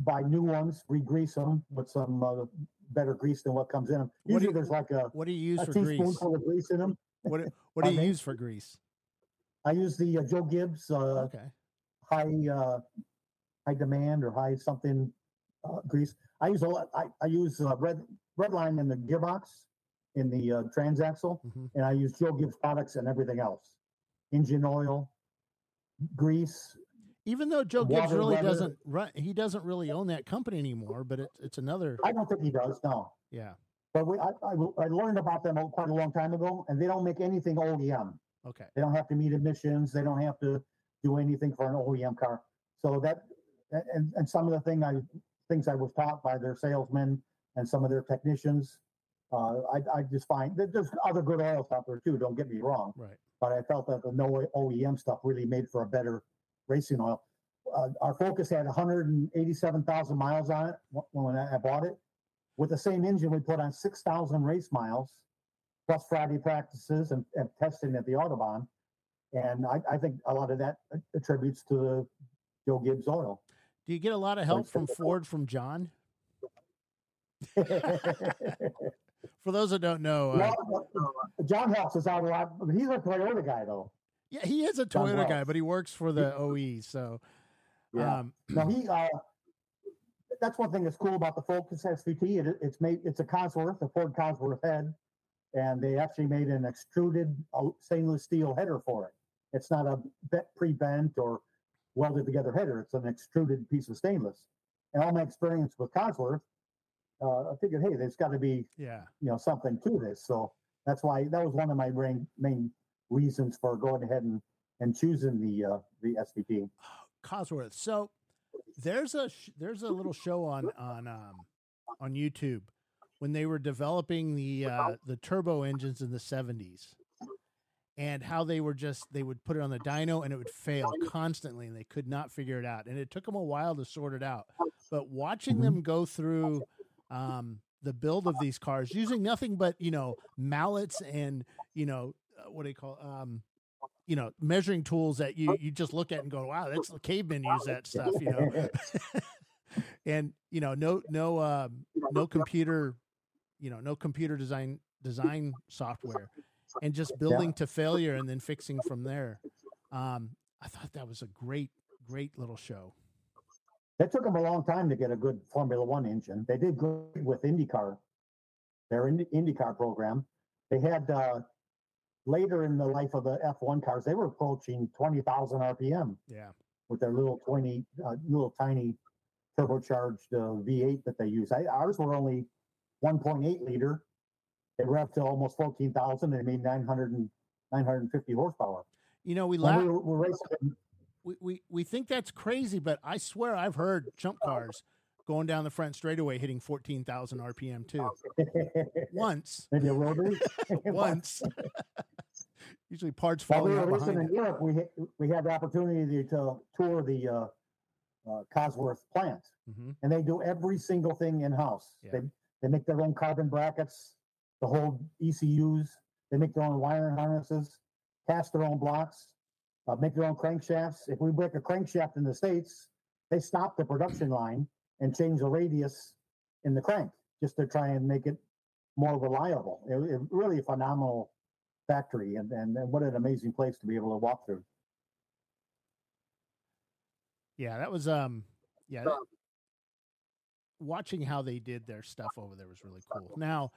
buy new ones, re-grease them with some uh, better grease than what comes in them. Usually, you, there's like a what do you use a for grease? of grease in them. What what do you use for grease? I use the uh, Joe Gibbs uh, Okay. high uh, high demand or high something uh, grease. I use a lot. I, I use uh, red Red Line in the gearbox in the uh, transaxle, Mhm. and I use Joe Gibbs products and everything else. Engine oil, grease. Even though Joe Gibbs Water really weather. doesn't run, he doesn't really own that company anymore. But it, it's another, I don't think he does. No, yeah. but we, I, I, I learned about them quite a long time ago, and they don't make anything OEM. Okay. They don't have to meet emissions. They don't have to do anything for an OEM car. So that and, and some of the thing I things I was taught by their salesmen and some of their technicians, uh, I, I just find that there's other good oils out there too. Don't get me wrong, Right. but I felt that the no OEM stuff really made for a better racing oil. Uh, our Focus had 187,000 miles on it when I bought it. With the same engine, we put on 6,000 race miles, plus Friday practices and, and testing at the Autobahn. And I, I think a lot of that attributes to the Joe Gibbs oil. Do you get a lot of help from Ford from John? For those that don't know, uh, John helps us out a lot. He's a Toyota guy, though. Yeah, he is a Toyota guy, but he works for the OE. So, Yeah. um, No, he. Uh, that's one thing that's cool about the Focus SVT. It, it's made. It's a Cosworth, a Ford Cosworth head, and they actually made an extruded uh, stainless steel header for it. It's not a pre-bent or welded together header. It's an extruded piece of stainless. And all my experience with Cosworth, uh, I figured, hey, there's got to be yeah, you know something to this. So that's why that was one of my main main reasons for going ahead and and choosing the uh, the SVT. Cosworth. So there's a sh- there's a little show on on um, on YouTube when they were developing the uh, the turbo engines in the 70s and how they were just they would put it on the dyno and it would fail constantly and they could not figure it out and it took them a while to sort it out but watching them go through um, the build of these cars using nothing but you know mallets and you know what do you call um, you know measuring tools that you you just look at and go wow that's the cavemen use that stuff you know and you know no no um no computer you know no computer design design software and just building to failure and then fixing from there um i thought that was a great great little show It took them a long time to get a good Formula One engine. They did great with IndyCar, their IndyCar program. They had uh, later in the life of the F1 cars, they were approaching 20,000 RPM yeah with their little 20, uh, little tiny turbocharged uh, V8 that they use. I, ours were only 1.8 liter. They were up to almost 14,000. They made 900 and, 950 horsepower. you know we And laugh we were, we, we we think that's crazy but i swear i've heard champ cars going down the front straightaway hitting 14,000 rpm too once Maybe a rotary. once usually parts While we falling were out behind in it Europe, we had- we had the opportunity to tour the uh, uh, Cosworth plant, Mhm. and they do every single thing in house. Yeah. They they make their own carbon brackets, the whole ECUs. They make their own wiring harnesses, cast their own blocks, uh, make their own crankshafts. If we break a crankshaft in the states, they stop the production line and change the radius in the crank just to try and make it more reliable. It, it really a phenomenal factory, and, and and what an amazing place to be able to walk through. Yeah, that was um yeah, that- watching how they did their stuff over there was really cool. Now,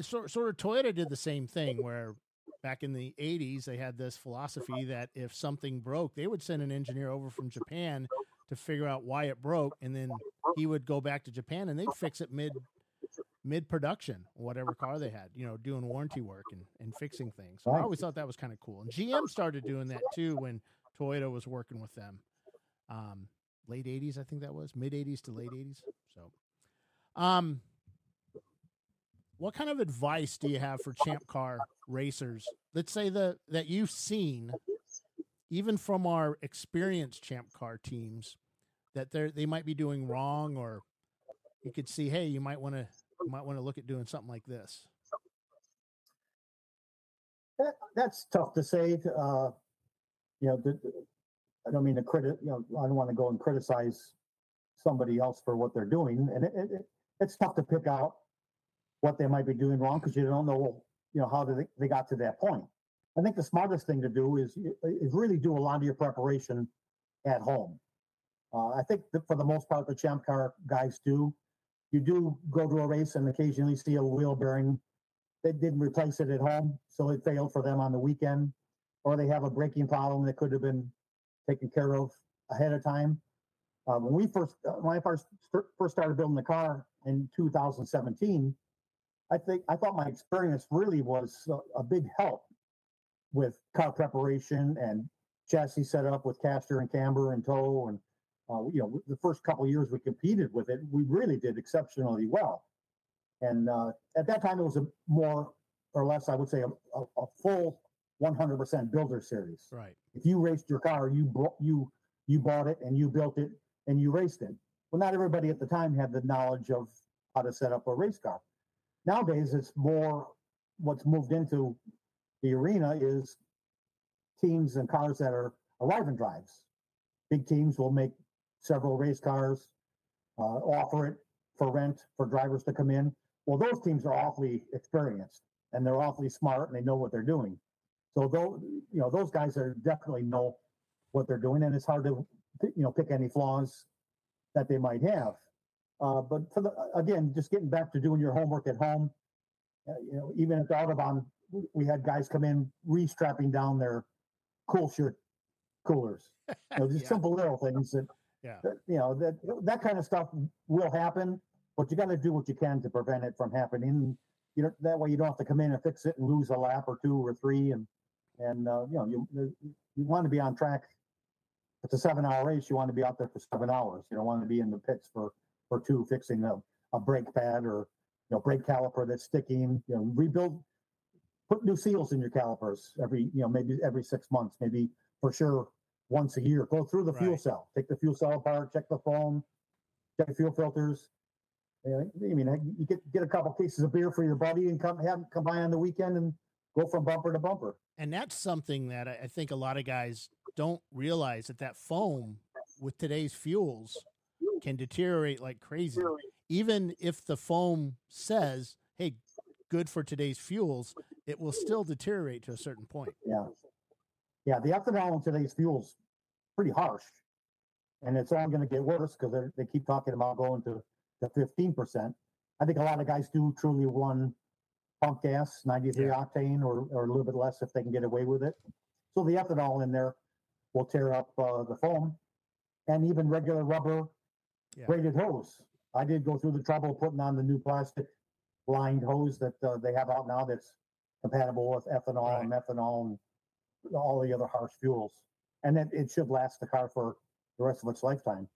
sort sort of Toyota did the same thing where back in the 80s, they had this philosophy that if something broke, they would send an engineer over from Japan to figure out why it broke, and then he would go back to Japan and they'd fix it mid mid production, whatever car they had, you know, doing warranty work and, and fixing things. So I always thought that was kind of cool. And GM started doing that too when Toyota was working with them. Um, late 80s, I think that was mid 80s to late 80s. So, um, what kind of advice do you have for champ car racers? Let's say the that you've seen, even from our experienced champ car teams, that they they might be doing wrong, or you could see, hey, you might want to you might want to look at doing something like this. That, that's tough to say. Uh, you know, the, I don't mean to credit. You know, I don't want to go and criticize somebody else for what they're doing, and it, it, it's tough to pick out what they might be doing wrong because you don't know, you know, how they, they got to that point. I think the smartest thing to do is is really do a lot of your preparation at home. Uh, I think that for the most part, the champ car guys do. You do go to a race and occasionally see a wheel bearing. They didn't replace it at home, so it failed for them on the weekend, or they have a braking problem that could have been taken care of ahead of time. Uh, when we first, uh, when I first first started building the car in 2017, I think I thought my experience really was a, a big help with car preparation and chassis setup with caster and camber and toe and uh, you know the first couple years we competed with it we really did exceptionally well. And uh, at that time it was a more or less i would say a, a, a full 100% builder series. Right. If you raced your car you bought you you bought it and you built it and you raced it. Well not everybody at the time had the knowledge of how to set up a race car. Nowadays, it's more what's moved into the arena is teams and cars that are arrive and drives. Big teams will make several race cars, uh, offer it for rent for drivers to come in. Well, those teams are awfully experienced and they're awfully smart and they know what they're doing. So those, you know, those guys are definitely know what they're doing, and it's hard to, you know, pick any flaws that they might have. Uh, but for the again, just getting back to doing your homework at home. Uh, you know, even at the Autobahn, we had guys come in restrapping down their cool shirt coolers. You know, just yeah. simple little things that, yeah. You know, that that kind of stuff will happen, but you got to do what you can to prevent it from happening. You know, that way you don't have to come in and fix it and lose a lap or two or three, and and uh, you know you you want to be on track. It's a seven-hour race. You want to be out there for seven hours. You don't want to be in the pits for or two fixing a, a brake pad or you know brake caliper that's sticking. You know, rebuild, put new seals in your calipers every you know maybe every six months, maybe for sure once a year. Go through the right. fuel cell, take the fuel cell apart, check the foam, check the fuel filters. I mean, you get get a couple cases of beer for your buddy and come have come by on the weekend and go from bumper to bumper. And that's something that I think a lot of guys don't realize that that foam with today's fuels can deteriorate like crazy. Even if the foam says, "Hey, good for today's fuels," it will still deteriorate to a certain point. Yeah, yeah. The ethanol in today's fuels pretty harsh, and it's only going to get worse because they keep talking about going to to fifteen percent. I think a lot of guys do truly run pump gas, ninety three yeah. octane, or or a little bit less if they can get away with it. So the ethanol in there will tear up uh, the foam, and even regular rubber yeah. braided hose. I did go through the trouble of putting on the new plastic lined hose that uh, they have out now that's compatible with ethanol right. and methanol and all the other harsh fuels. And then it should last the car for the rest of its lifetime.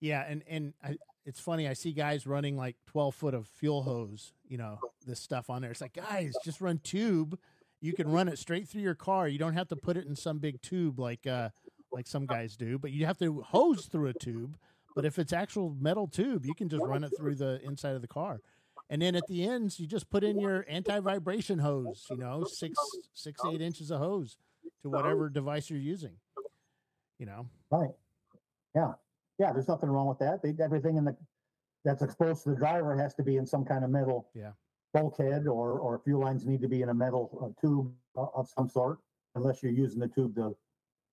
Yeah, and and I, it's funny. I see guys running like twelve foot of fuel hose. You know this stuff on there. It's like guys, just run tube. You can run it straight through your car. You don't have to put it in some big tube like uh like some guys do. But you have to hose through a tube but if it's actual metal tube, you can just run it through the inside of the car. And then at the ends, you just put in your anti-vibration hose, you know, six, six, eight inches of hose to whatever device you're using, you know? Right. Yeah. Yeah. There's nothing wrong with that. They, everything in the, that's exposed to the driver has to be in some kind of metal yeah. bulkhead or, or fuel lines need to be in a metal uh, tube of some sort, unless you're using the tube to,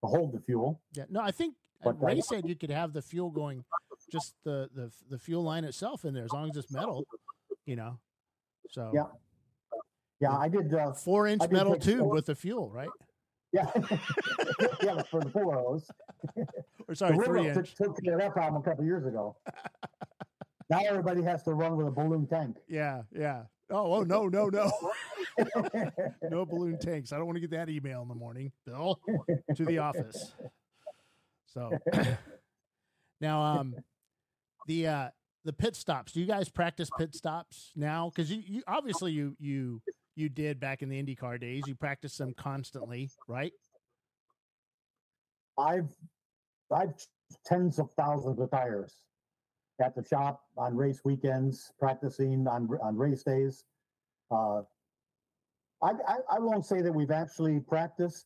to hold the fuel. Yeah. No, I think but Ray said you could have the fuel going, just the, the the fuel line itself in there as long as it's metal, you know. So yeah, Yeah, I did. Uh, Four inch did metal tube with the fuel, right? yeah, yeah, for the hose. Or sorry, the three inch. took, took care of that problem a couple years ago. now everybody has to run with a balloon tank. Yeah, yeah. Oh, oh no, no, no. no balloon tanks. I don't want to get that email in the morning, Bill, to the office. So now, um, the uh, the pit stops. Do you guys practice pit stops now? Because you, you obviously you you you did back in the IndyCar days. You practice them constantly, right? I've I've tens of thousands of tires at the shop on race weekends, practicing on on race days. Uh, I, I I won't say that we've actually practiced.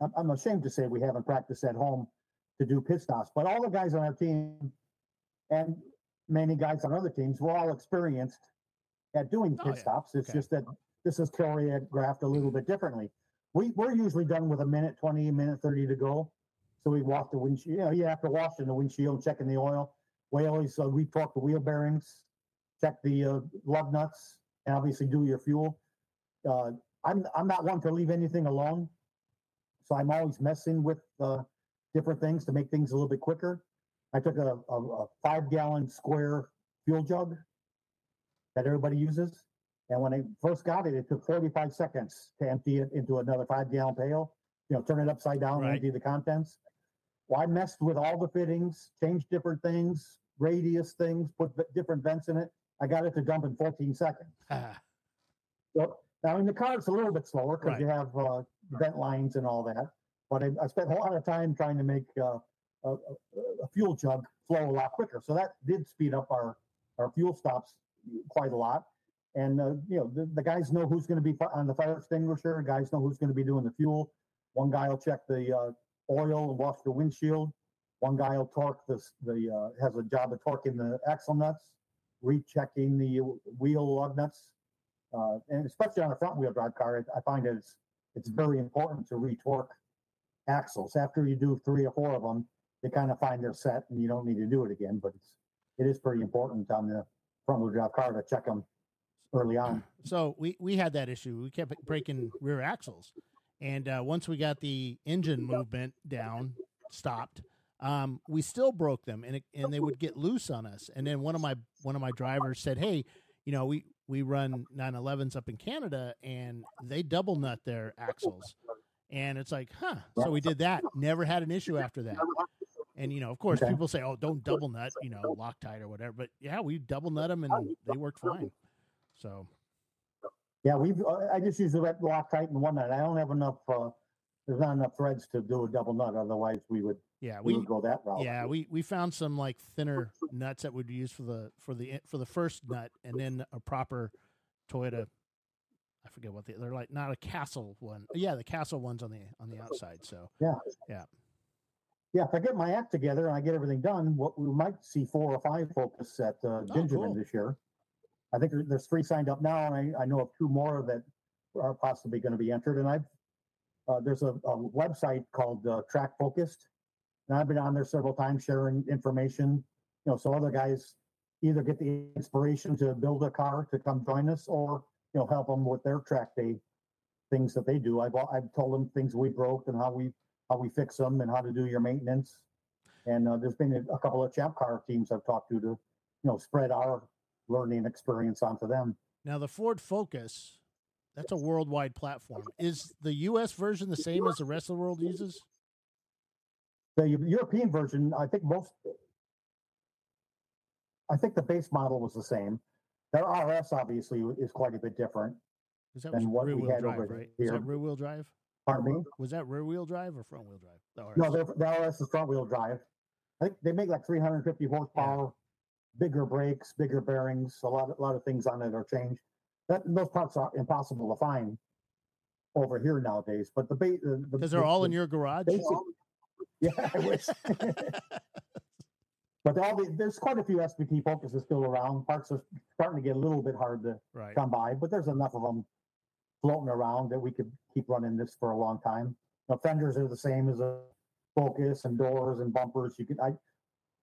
I'm, I'm ashamed to say we haven't practiced at home to do pit stops, but all the guys on our team and many guys on other teams were all experienced at doing Oh, pit yeah. stops. It's Okay. just that this is choreographed a little bit differently. We we're usually done with a minute twenty, a minute thirty to go. So we wash the windshield. You know, you have to wash in the windshield, checking the oil. We always uh, retorque the wheel bearings, check the uh, lug nuts, and obviously do your fuel. Uh, I'm I'm not one to leave anything alone, so I'm always messing with uh, different things to make things a little bit quicker. I took a, a, a five gallon square fuel jug that everybody uses, and when I first got it, it took 45 seconds to empty it into another five gallon pail. You know, turn it upside down, Right. and empty the contents. Well, I messed with all the fittings, changed different things, radius things, put different vents in it. I got it to dump in 14 seconds. Ah, So now in the car, it's a little bit slower because Right. you have uh, vent lines and all that. But I, I spent a lot of time trying to make uh, a, a, a fuel jug flow a lot quicker. So that did speed up our, our fuel stops quite a lot. And uh, you know the, the guys know who's going to be on the fire extinguisher. Guys know who's going to be doing the fuel. One guy will check the uh, oil and wash the windshield. One guy will torque this. The uh, has a job of torquing the axle nuts, rechecking the wheel lug nuts uh, and especially on a front wheel drive car, I, I find it's it's very important to retorque axles. After you do three or four of them, they kind of find their set, and you don't need to do it again. But it's it is pretty important on the front wheel drive car to check them early on. so we we had that issue. We kept breaking rear axles, and uh, once we got the engine movement down, stopped. Um, we still broke them, and it, and they would get loose on us. And then one of my one of my drivers said, "Hey, you know, we we run 911s up in Canada, and they double nut their axles." And it's like, huh. So we did that. Never had an issue after that. And you know, of course, Okay. people say, "Oh, don't double nut," you know, Loctite or whatever. But yeah, we double nut them, and they worked fine. So Yeah, we've uh, I just use the Loctite and one nut. I don't have enough. Uh, there's not enough threads to do a double nut. Otherwise, we would yeah, we, we would go that route. yeah we we found some like thinner nuts that we'd use for the for the for the first nut, and then a proper Toyota. I forget what they they're like. Not a Castle one. Yeah, the Castle ones on the on the outside. So Yeah. Yeah. Yeah, if I get my act together and I get everything done, what we might see four or five focus at uh, Gingerman cool. this year. I think there's three signed up now, and I, I know of two more that are possibly going to be entered. And I've uh, there's a, a website called uh, Track Focused, and I've been on there several times sharing information. You know, so other guys either get the inspiration to build a car to come join us, or you know, help them with their track day things that they do. I've I've told them things we broke and how we how we fix them and how to do your maintenance. And uh, there's been a, a couple of champ car teams I've talked to to, you know, spread our learning experience onto them. now the Ford Focus, that's a worldwide platform. Is the U.S. version the same as the rest of the world uses? The European version, I think most, I think the base model was the same. Their RS obviously is quite a bit different. Is that Than what we rear wheel had drive? over Right? Is that rear wheel drive? Pardon me? Was that rear wheel drive or front wheel drive? The RS? No, the, the RS is front wheel drive. I think they make like 350 horsepower, bigger brakes, bigger bearings. A lot, a lot of things on it are changed. That those parts are impossible to find over here nowadays. But the base, the, the- because they're the- all in your garage. basic- Yeah, I wish. but all the, there's quite a few SVT focuses still around. Parts are starting to get a little bit hard to right. come by, but there's enough of them floating around that we could keep running this for a long time. Fenders are the same as a Focus and doors and bumpers. You can I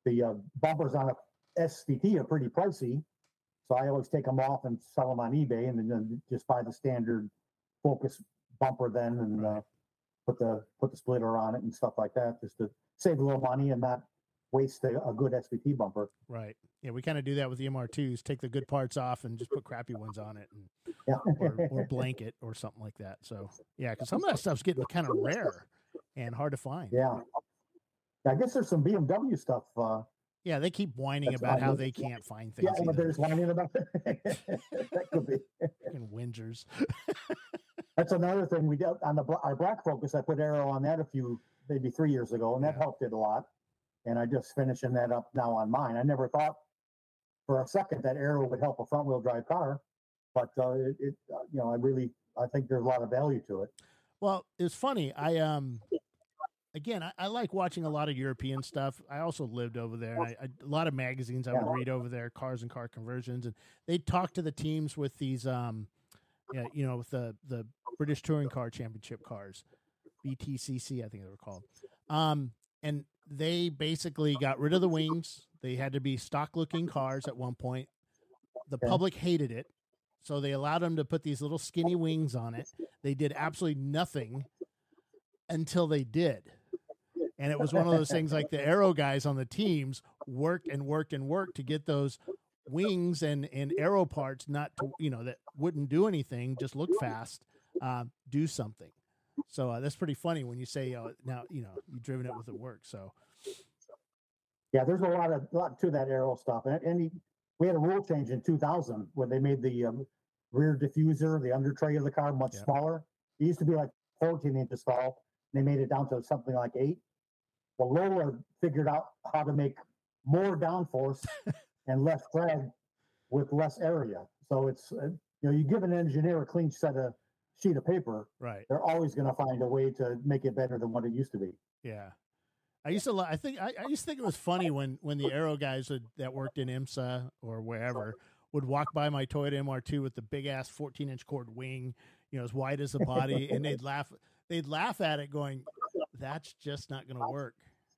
the uh, bumpers on a SVT are pretty pricey, So I always take them off and sell them on eBay, and then just buy the standard Focus bumper then, and uh, put the put the splitter on it and stuff like that, just to save a little money and not waste a, a good SVT bumper. Right. Yeah, we kind of do that with the MR2s. Take the good parts off and just put crappy ones on it, and Yeah. or, or blanket or something like that. So yeah, because some of that stuff's getting kind of rare and hard to find. yeah. I guess there's some BMW stuff. Uh, Yeah, they keep whining That's about how they can't find things. yeah, but there's whining about that could be. Fucking whingers. That's another thing we did on the our black focus. I put aero on that a few, maybe three years ago, and that Yeah. helped it a lot. And I just finishing that up now on mine. I never thought for a second that aero would help a front wheel drive car, but uh, it, it uh, you know, I really, I think there's a lot of value to it. Well, it's funny. I um, again, I, I like watching a lot of European stuff. I also lived over there. I, I, a lot of magazines I would Yeah. read over there, cars and car conversions, and they talk to the teams with these um, yeah, you know, with the the British Touring Car Championship cars, BTCC, I think they were called. Um, and they basically got rid of the wings. They had to be stock looking cars at one point. The public hated it. So they allowed them to put these little skinny wings on it. They did absolutely nothing until they did. And it was one of those things like the aero guys on the teams worked and worked and worked to get those wings and, and aero parts not to, you know, that wouldn't do anything, just look fast, uh, do something. So uh, that's pretty funny when you say, uh, now, you know, you've driven it with it work. So, Yeah, there's a lot of lot to that aero stuff, and, and he, we had a rule change in 2000 when they made the um, rear diffuser, the under tray of the car, much Yeah. smaller. It used to be like 14 inches tall. They made it down to something like eight. Well, Lola figured out how to make more downforce and less drag with less area. So it's uh, you know you give an engineer a clean set of sheet of paper, right. they're always going to find a way to make it better than what it used to be. Yeah. I used to. I think. I, I used to think it was funny when when the aero guys would, that worked in IMSA or wherever would walk by my Toyota MR2 with the big ass 14 inch chord wing, you know, as wide as the body, and they'd laugh. They'd laugh at it, going, "That's just not going to work."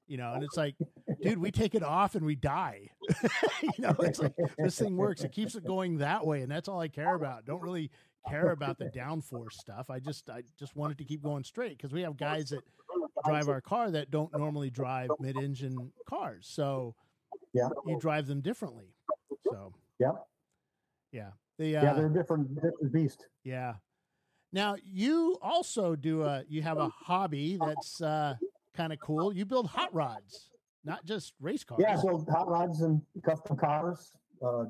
You know, and it's like, dude, we take it off and we die. you know, it's like this thing works. It keeps it going that way, and that's all I care about. Don't really care about the downforce stuff. I just I just wanted to keep going straight because we have guys that drive our car that don't normally drive mid-engine cars. So Yeah. you drive them differently. So Yep. yeah, the Yeah, uh, they're a different, different beast. yeah. Now you also do a you have a hobby that's uh, kind of cool. You build hot rods, not just race cars. Yeah, so hot rods and custom cars. Uh,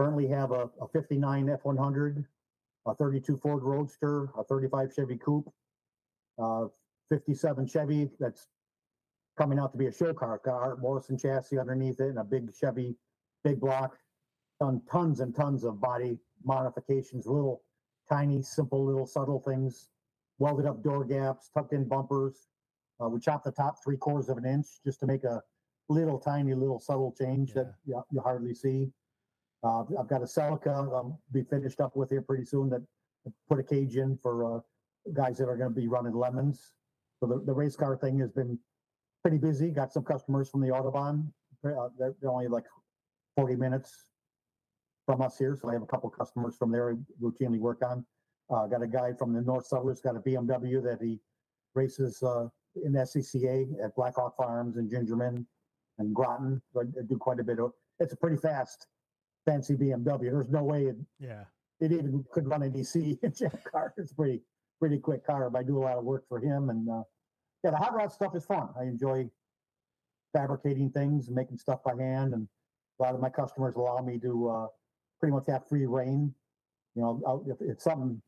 currently have a, a 59 F100, a 32 Ford Roadster, a 35 Chevy Coupe, uh, 57 Chevy that's coming out to be a show car car, Morrison chassis underneath it, and a big Chevy big block. Done tons and tons of body modifications, little tiny, simple, little subtle things. Welded up door gaps, tucked in bumpers. Uh, we chopped the top three quarters of an inch just to make a little tiny, little subtle change that you, you hardly see. Uh, I've got a Celica I'll be finished up with here pretty soon that put a cage in for uh, guys that are going to be running LeMons. So the, the race car thing has been pretty busy. Got some customers from the Autobahn. Uh, they're, they're only like 40 minutes from us here. So I have a couple customers from there I routinely work on. Uh, got a guy from the North Suburbs, got a BMW that he races uh, in SCCA at Blackhawk Farms and Gingerman and Grattan. So I, do quite a bit of. It's a pretty fast, fancy BMW. There's no way it, yeah, it even could run a DC jet car. It's a pretty pretty quick car. But I do a lot of work for him, and uh, yeah, the hot rod stuff is fun. I enjoy fabricating things and making stuff by hand, and a lot of my customers allow me to uh, pretty much have free reign. You know, I'll, if it's something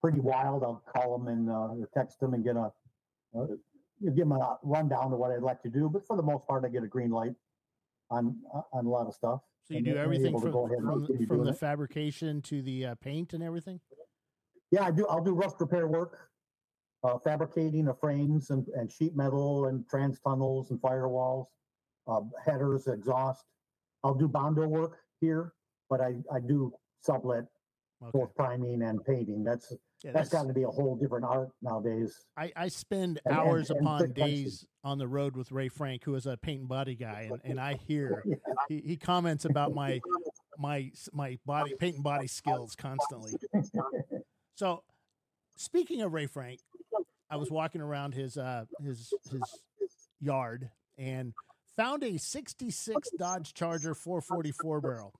pretty wild, I'll call them and uh, text them and get a uh, give them a rundown of what I'd like to do. But for the most part, I get a green light on on a lot of stuff. so you and do everything from go ahead and from, from the it. fabrication to the uh, paint and everything. Yeah, I do. I'll do rust repair work, uh, fabricating of frames and, and sheet metal and trans tunnels and firewalls, uh, headers, exhaust. I'll do bondo work here, but I, I do sublet Okay. both priming and painting. That's Yeah, that's got to be a whole different art nowadays. I, I spend And- and- hours and upon quick punching. days on the road with Ray Frank, who is a paint and body guy, and, and I hear Yeah. he, he comments about my my my body paint and body skills constantly. So, speaking of Ray Frank, I was walking around his uh his his yard and found a 66 Dodge Charger 444 barrel.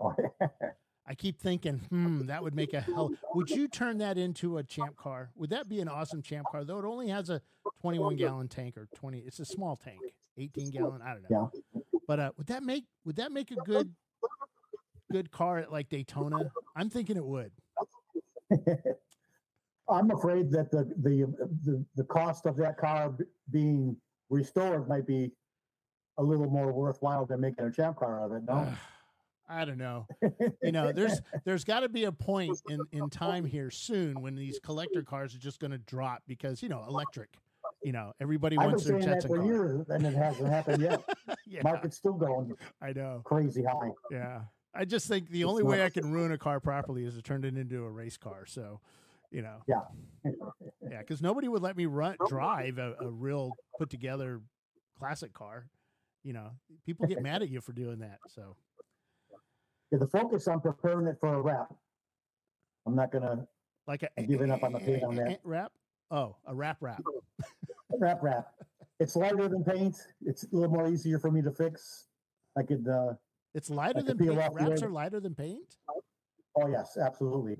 I keep thinking, hmm, that would make a hell. Would you turn that into a champ car? Would that be an awesome champ car? Though it only has a 21 gallon tank or 20. It's a small tank, 18 gallon. I don't know. Yeah. But uh, would that make would that make a good good car at like Daytona? I'm thinking it would. I'm afraid that the, the the the cost of that car being restored might be a little more worthwhile than making a champ car of it. No, I don't know. You know, there's there's got to be a point in in time here soon when these collector cars are just going to drop because you know electric. You know, everybody I've been wants their that for car. years, and it hasn't happened yet. yeah, Market's still going I know. crazy high. Yeah, I just think the It's only way I can ruin a car properly is to turn it into a race car. So, you know, Yeah. yeah, because nobody would let me run drive a, a real put together classic car. You know, people get mad at you for doing that. So, the focus on preparing it for a wrap. I'm not gonna like a giving up on the paint on that. wrap. Oh, a wrap wrap. wrap wrap. It's lighter than paint. It's a little more easier for me to fix. I could. uh It's lighter than paint. Wraps are lighter than paint. Oh yes, absolutely.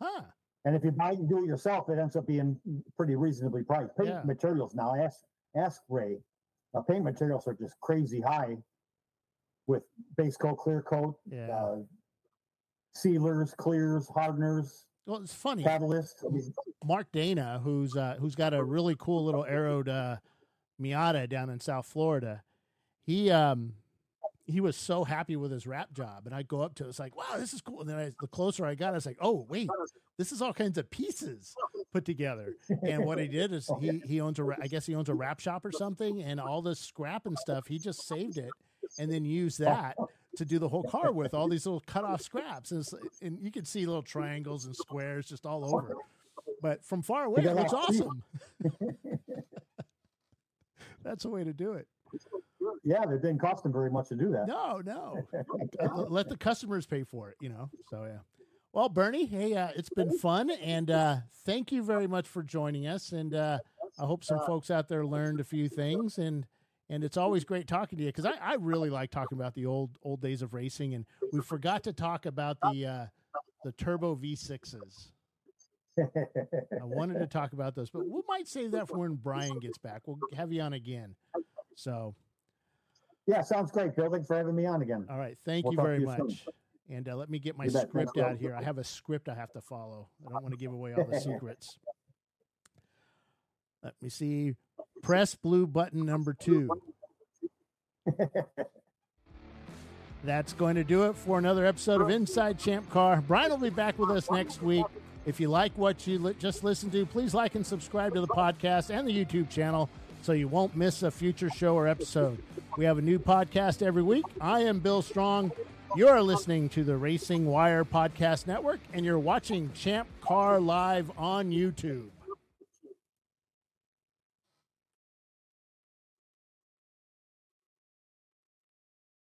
Huh? And if you buy and do it yourself, it ends up being pretty reasonably priced. Paint Yeah. materials now. Ask ask Ray. Uh, paint materials are just crazy high with base coat, clear coat, Yeah. uh, sealers, clears, hardeners, Well, it's funny. Catalyst. Mark Dana, who's uh, who's got a really cool little arrowed uh, Miata down in South Florida, he um he was so happy with his wrap job, and I go up to it, it's like, wow, this is cool. And then I, the closer I got, I was like, oh wait, this is all kinds of pieces put together. And what he did is he he owns a I guess he owns a wrap shop or something, and all this scrap and stuff, he just saved it and then use that to do the whole car with all these little cut off scraps, and, and you can see little triangles and squares just all over. But from far away, it looks awesome. That's the way to do it. yeah, it didn't cost them very much to do that. No, no. Uh, Let the customers pay for it, you know. So yeah. Well, Bernie, hey, uh, it's been fun, and uh, thank you very much for joining us. And uh, I hope some folks out there learned a few things. And and it's always great talking to you because I, I really like talking about the old old days of racing. And we forgot to talk about the uh, the turbo V sixes. I wanted to talk about those, but we might save that for when Brian gets back. We'll have you on again. So, yeah, sounds great, Bill. Thanks for having me on again. all right. Thank We'll you very you soon. much. And uh, let me get my. Thanks, script out here. I have a script I have to follow. I don't want to give away all the secrets. Let me see. Press blue button number two. That's going to do it for another episode of Inside Champ Car. Brian will be back with us next week. If you like what you li- just listened to, please like and subscribe to the podcast and the YouTube channel so you won't miss a future show or episode. We have a new podcast every week. I am Bill Strong. You're listening to the Racing Wire Podcast Network, and you're watching Champ Car Live on YouTube.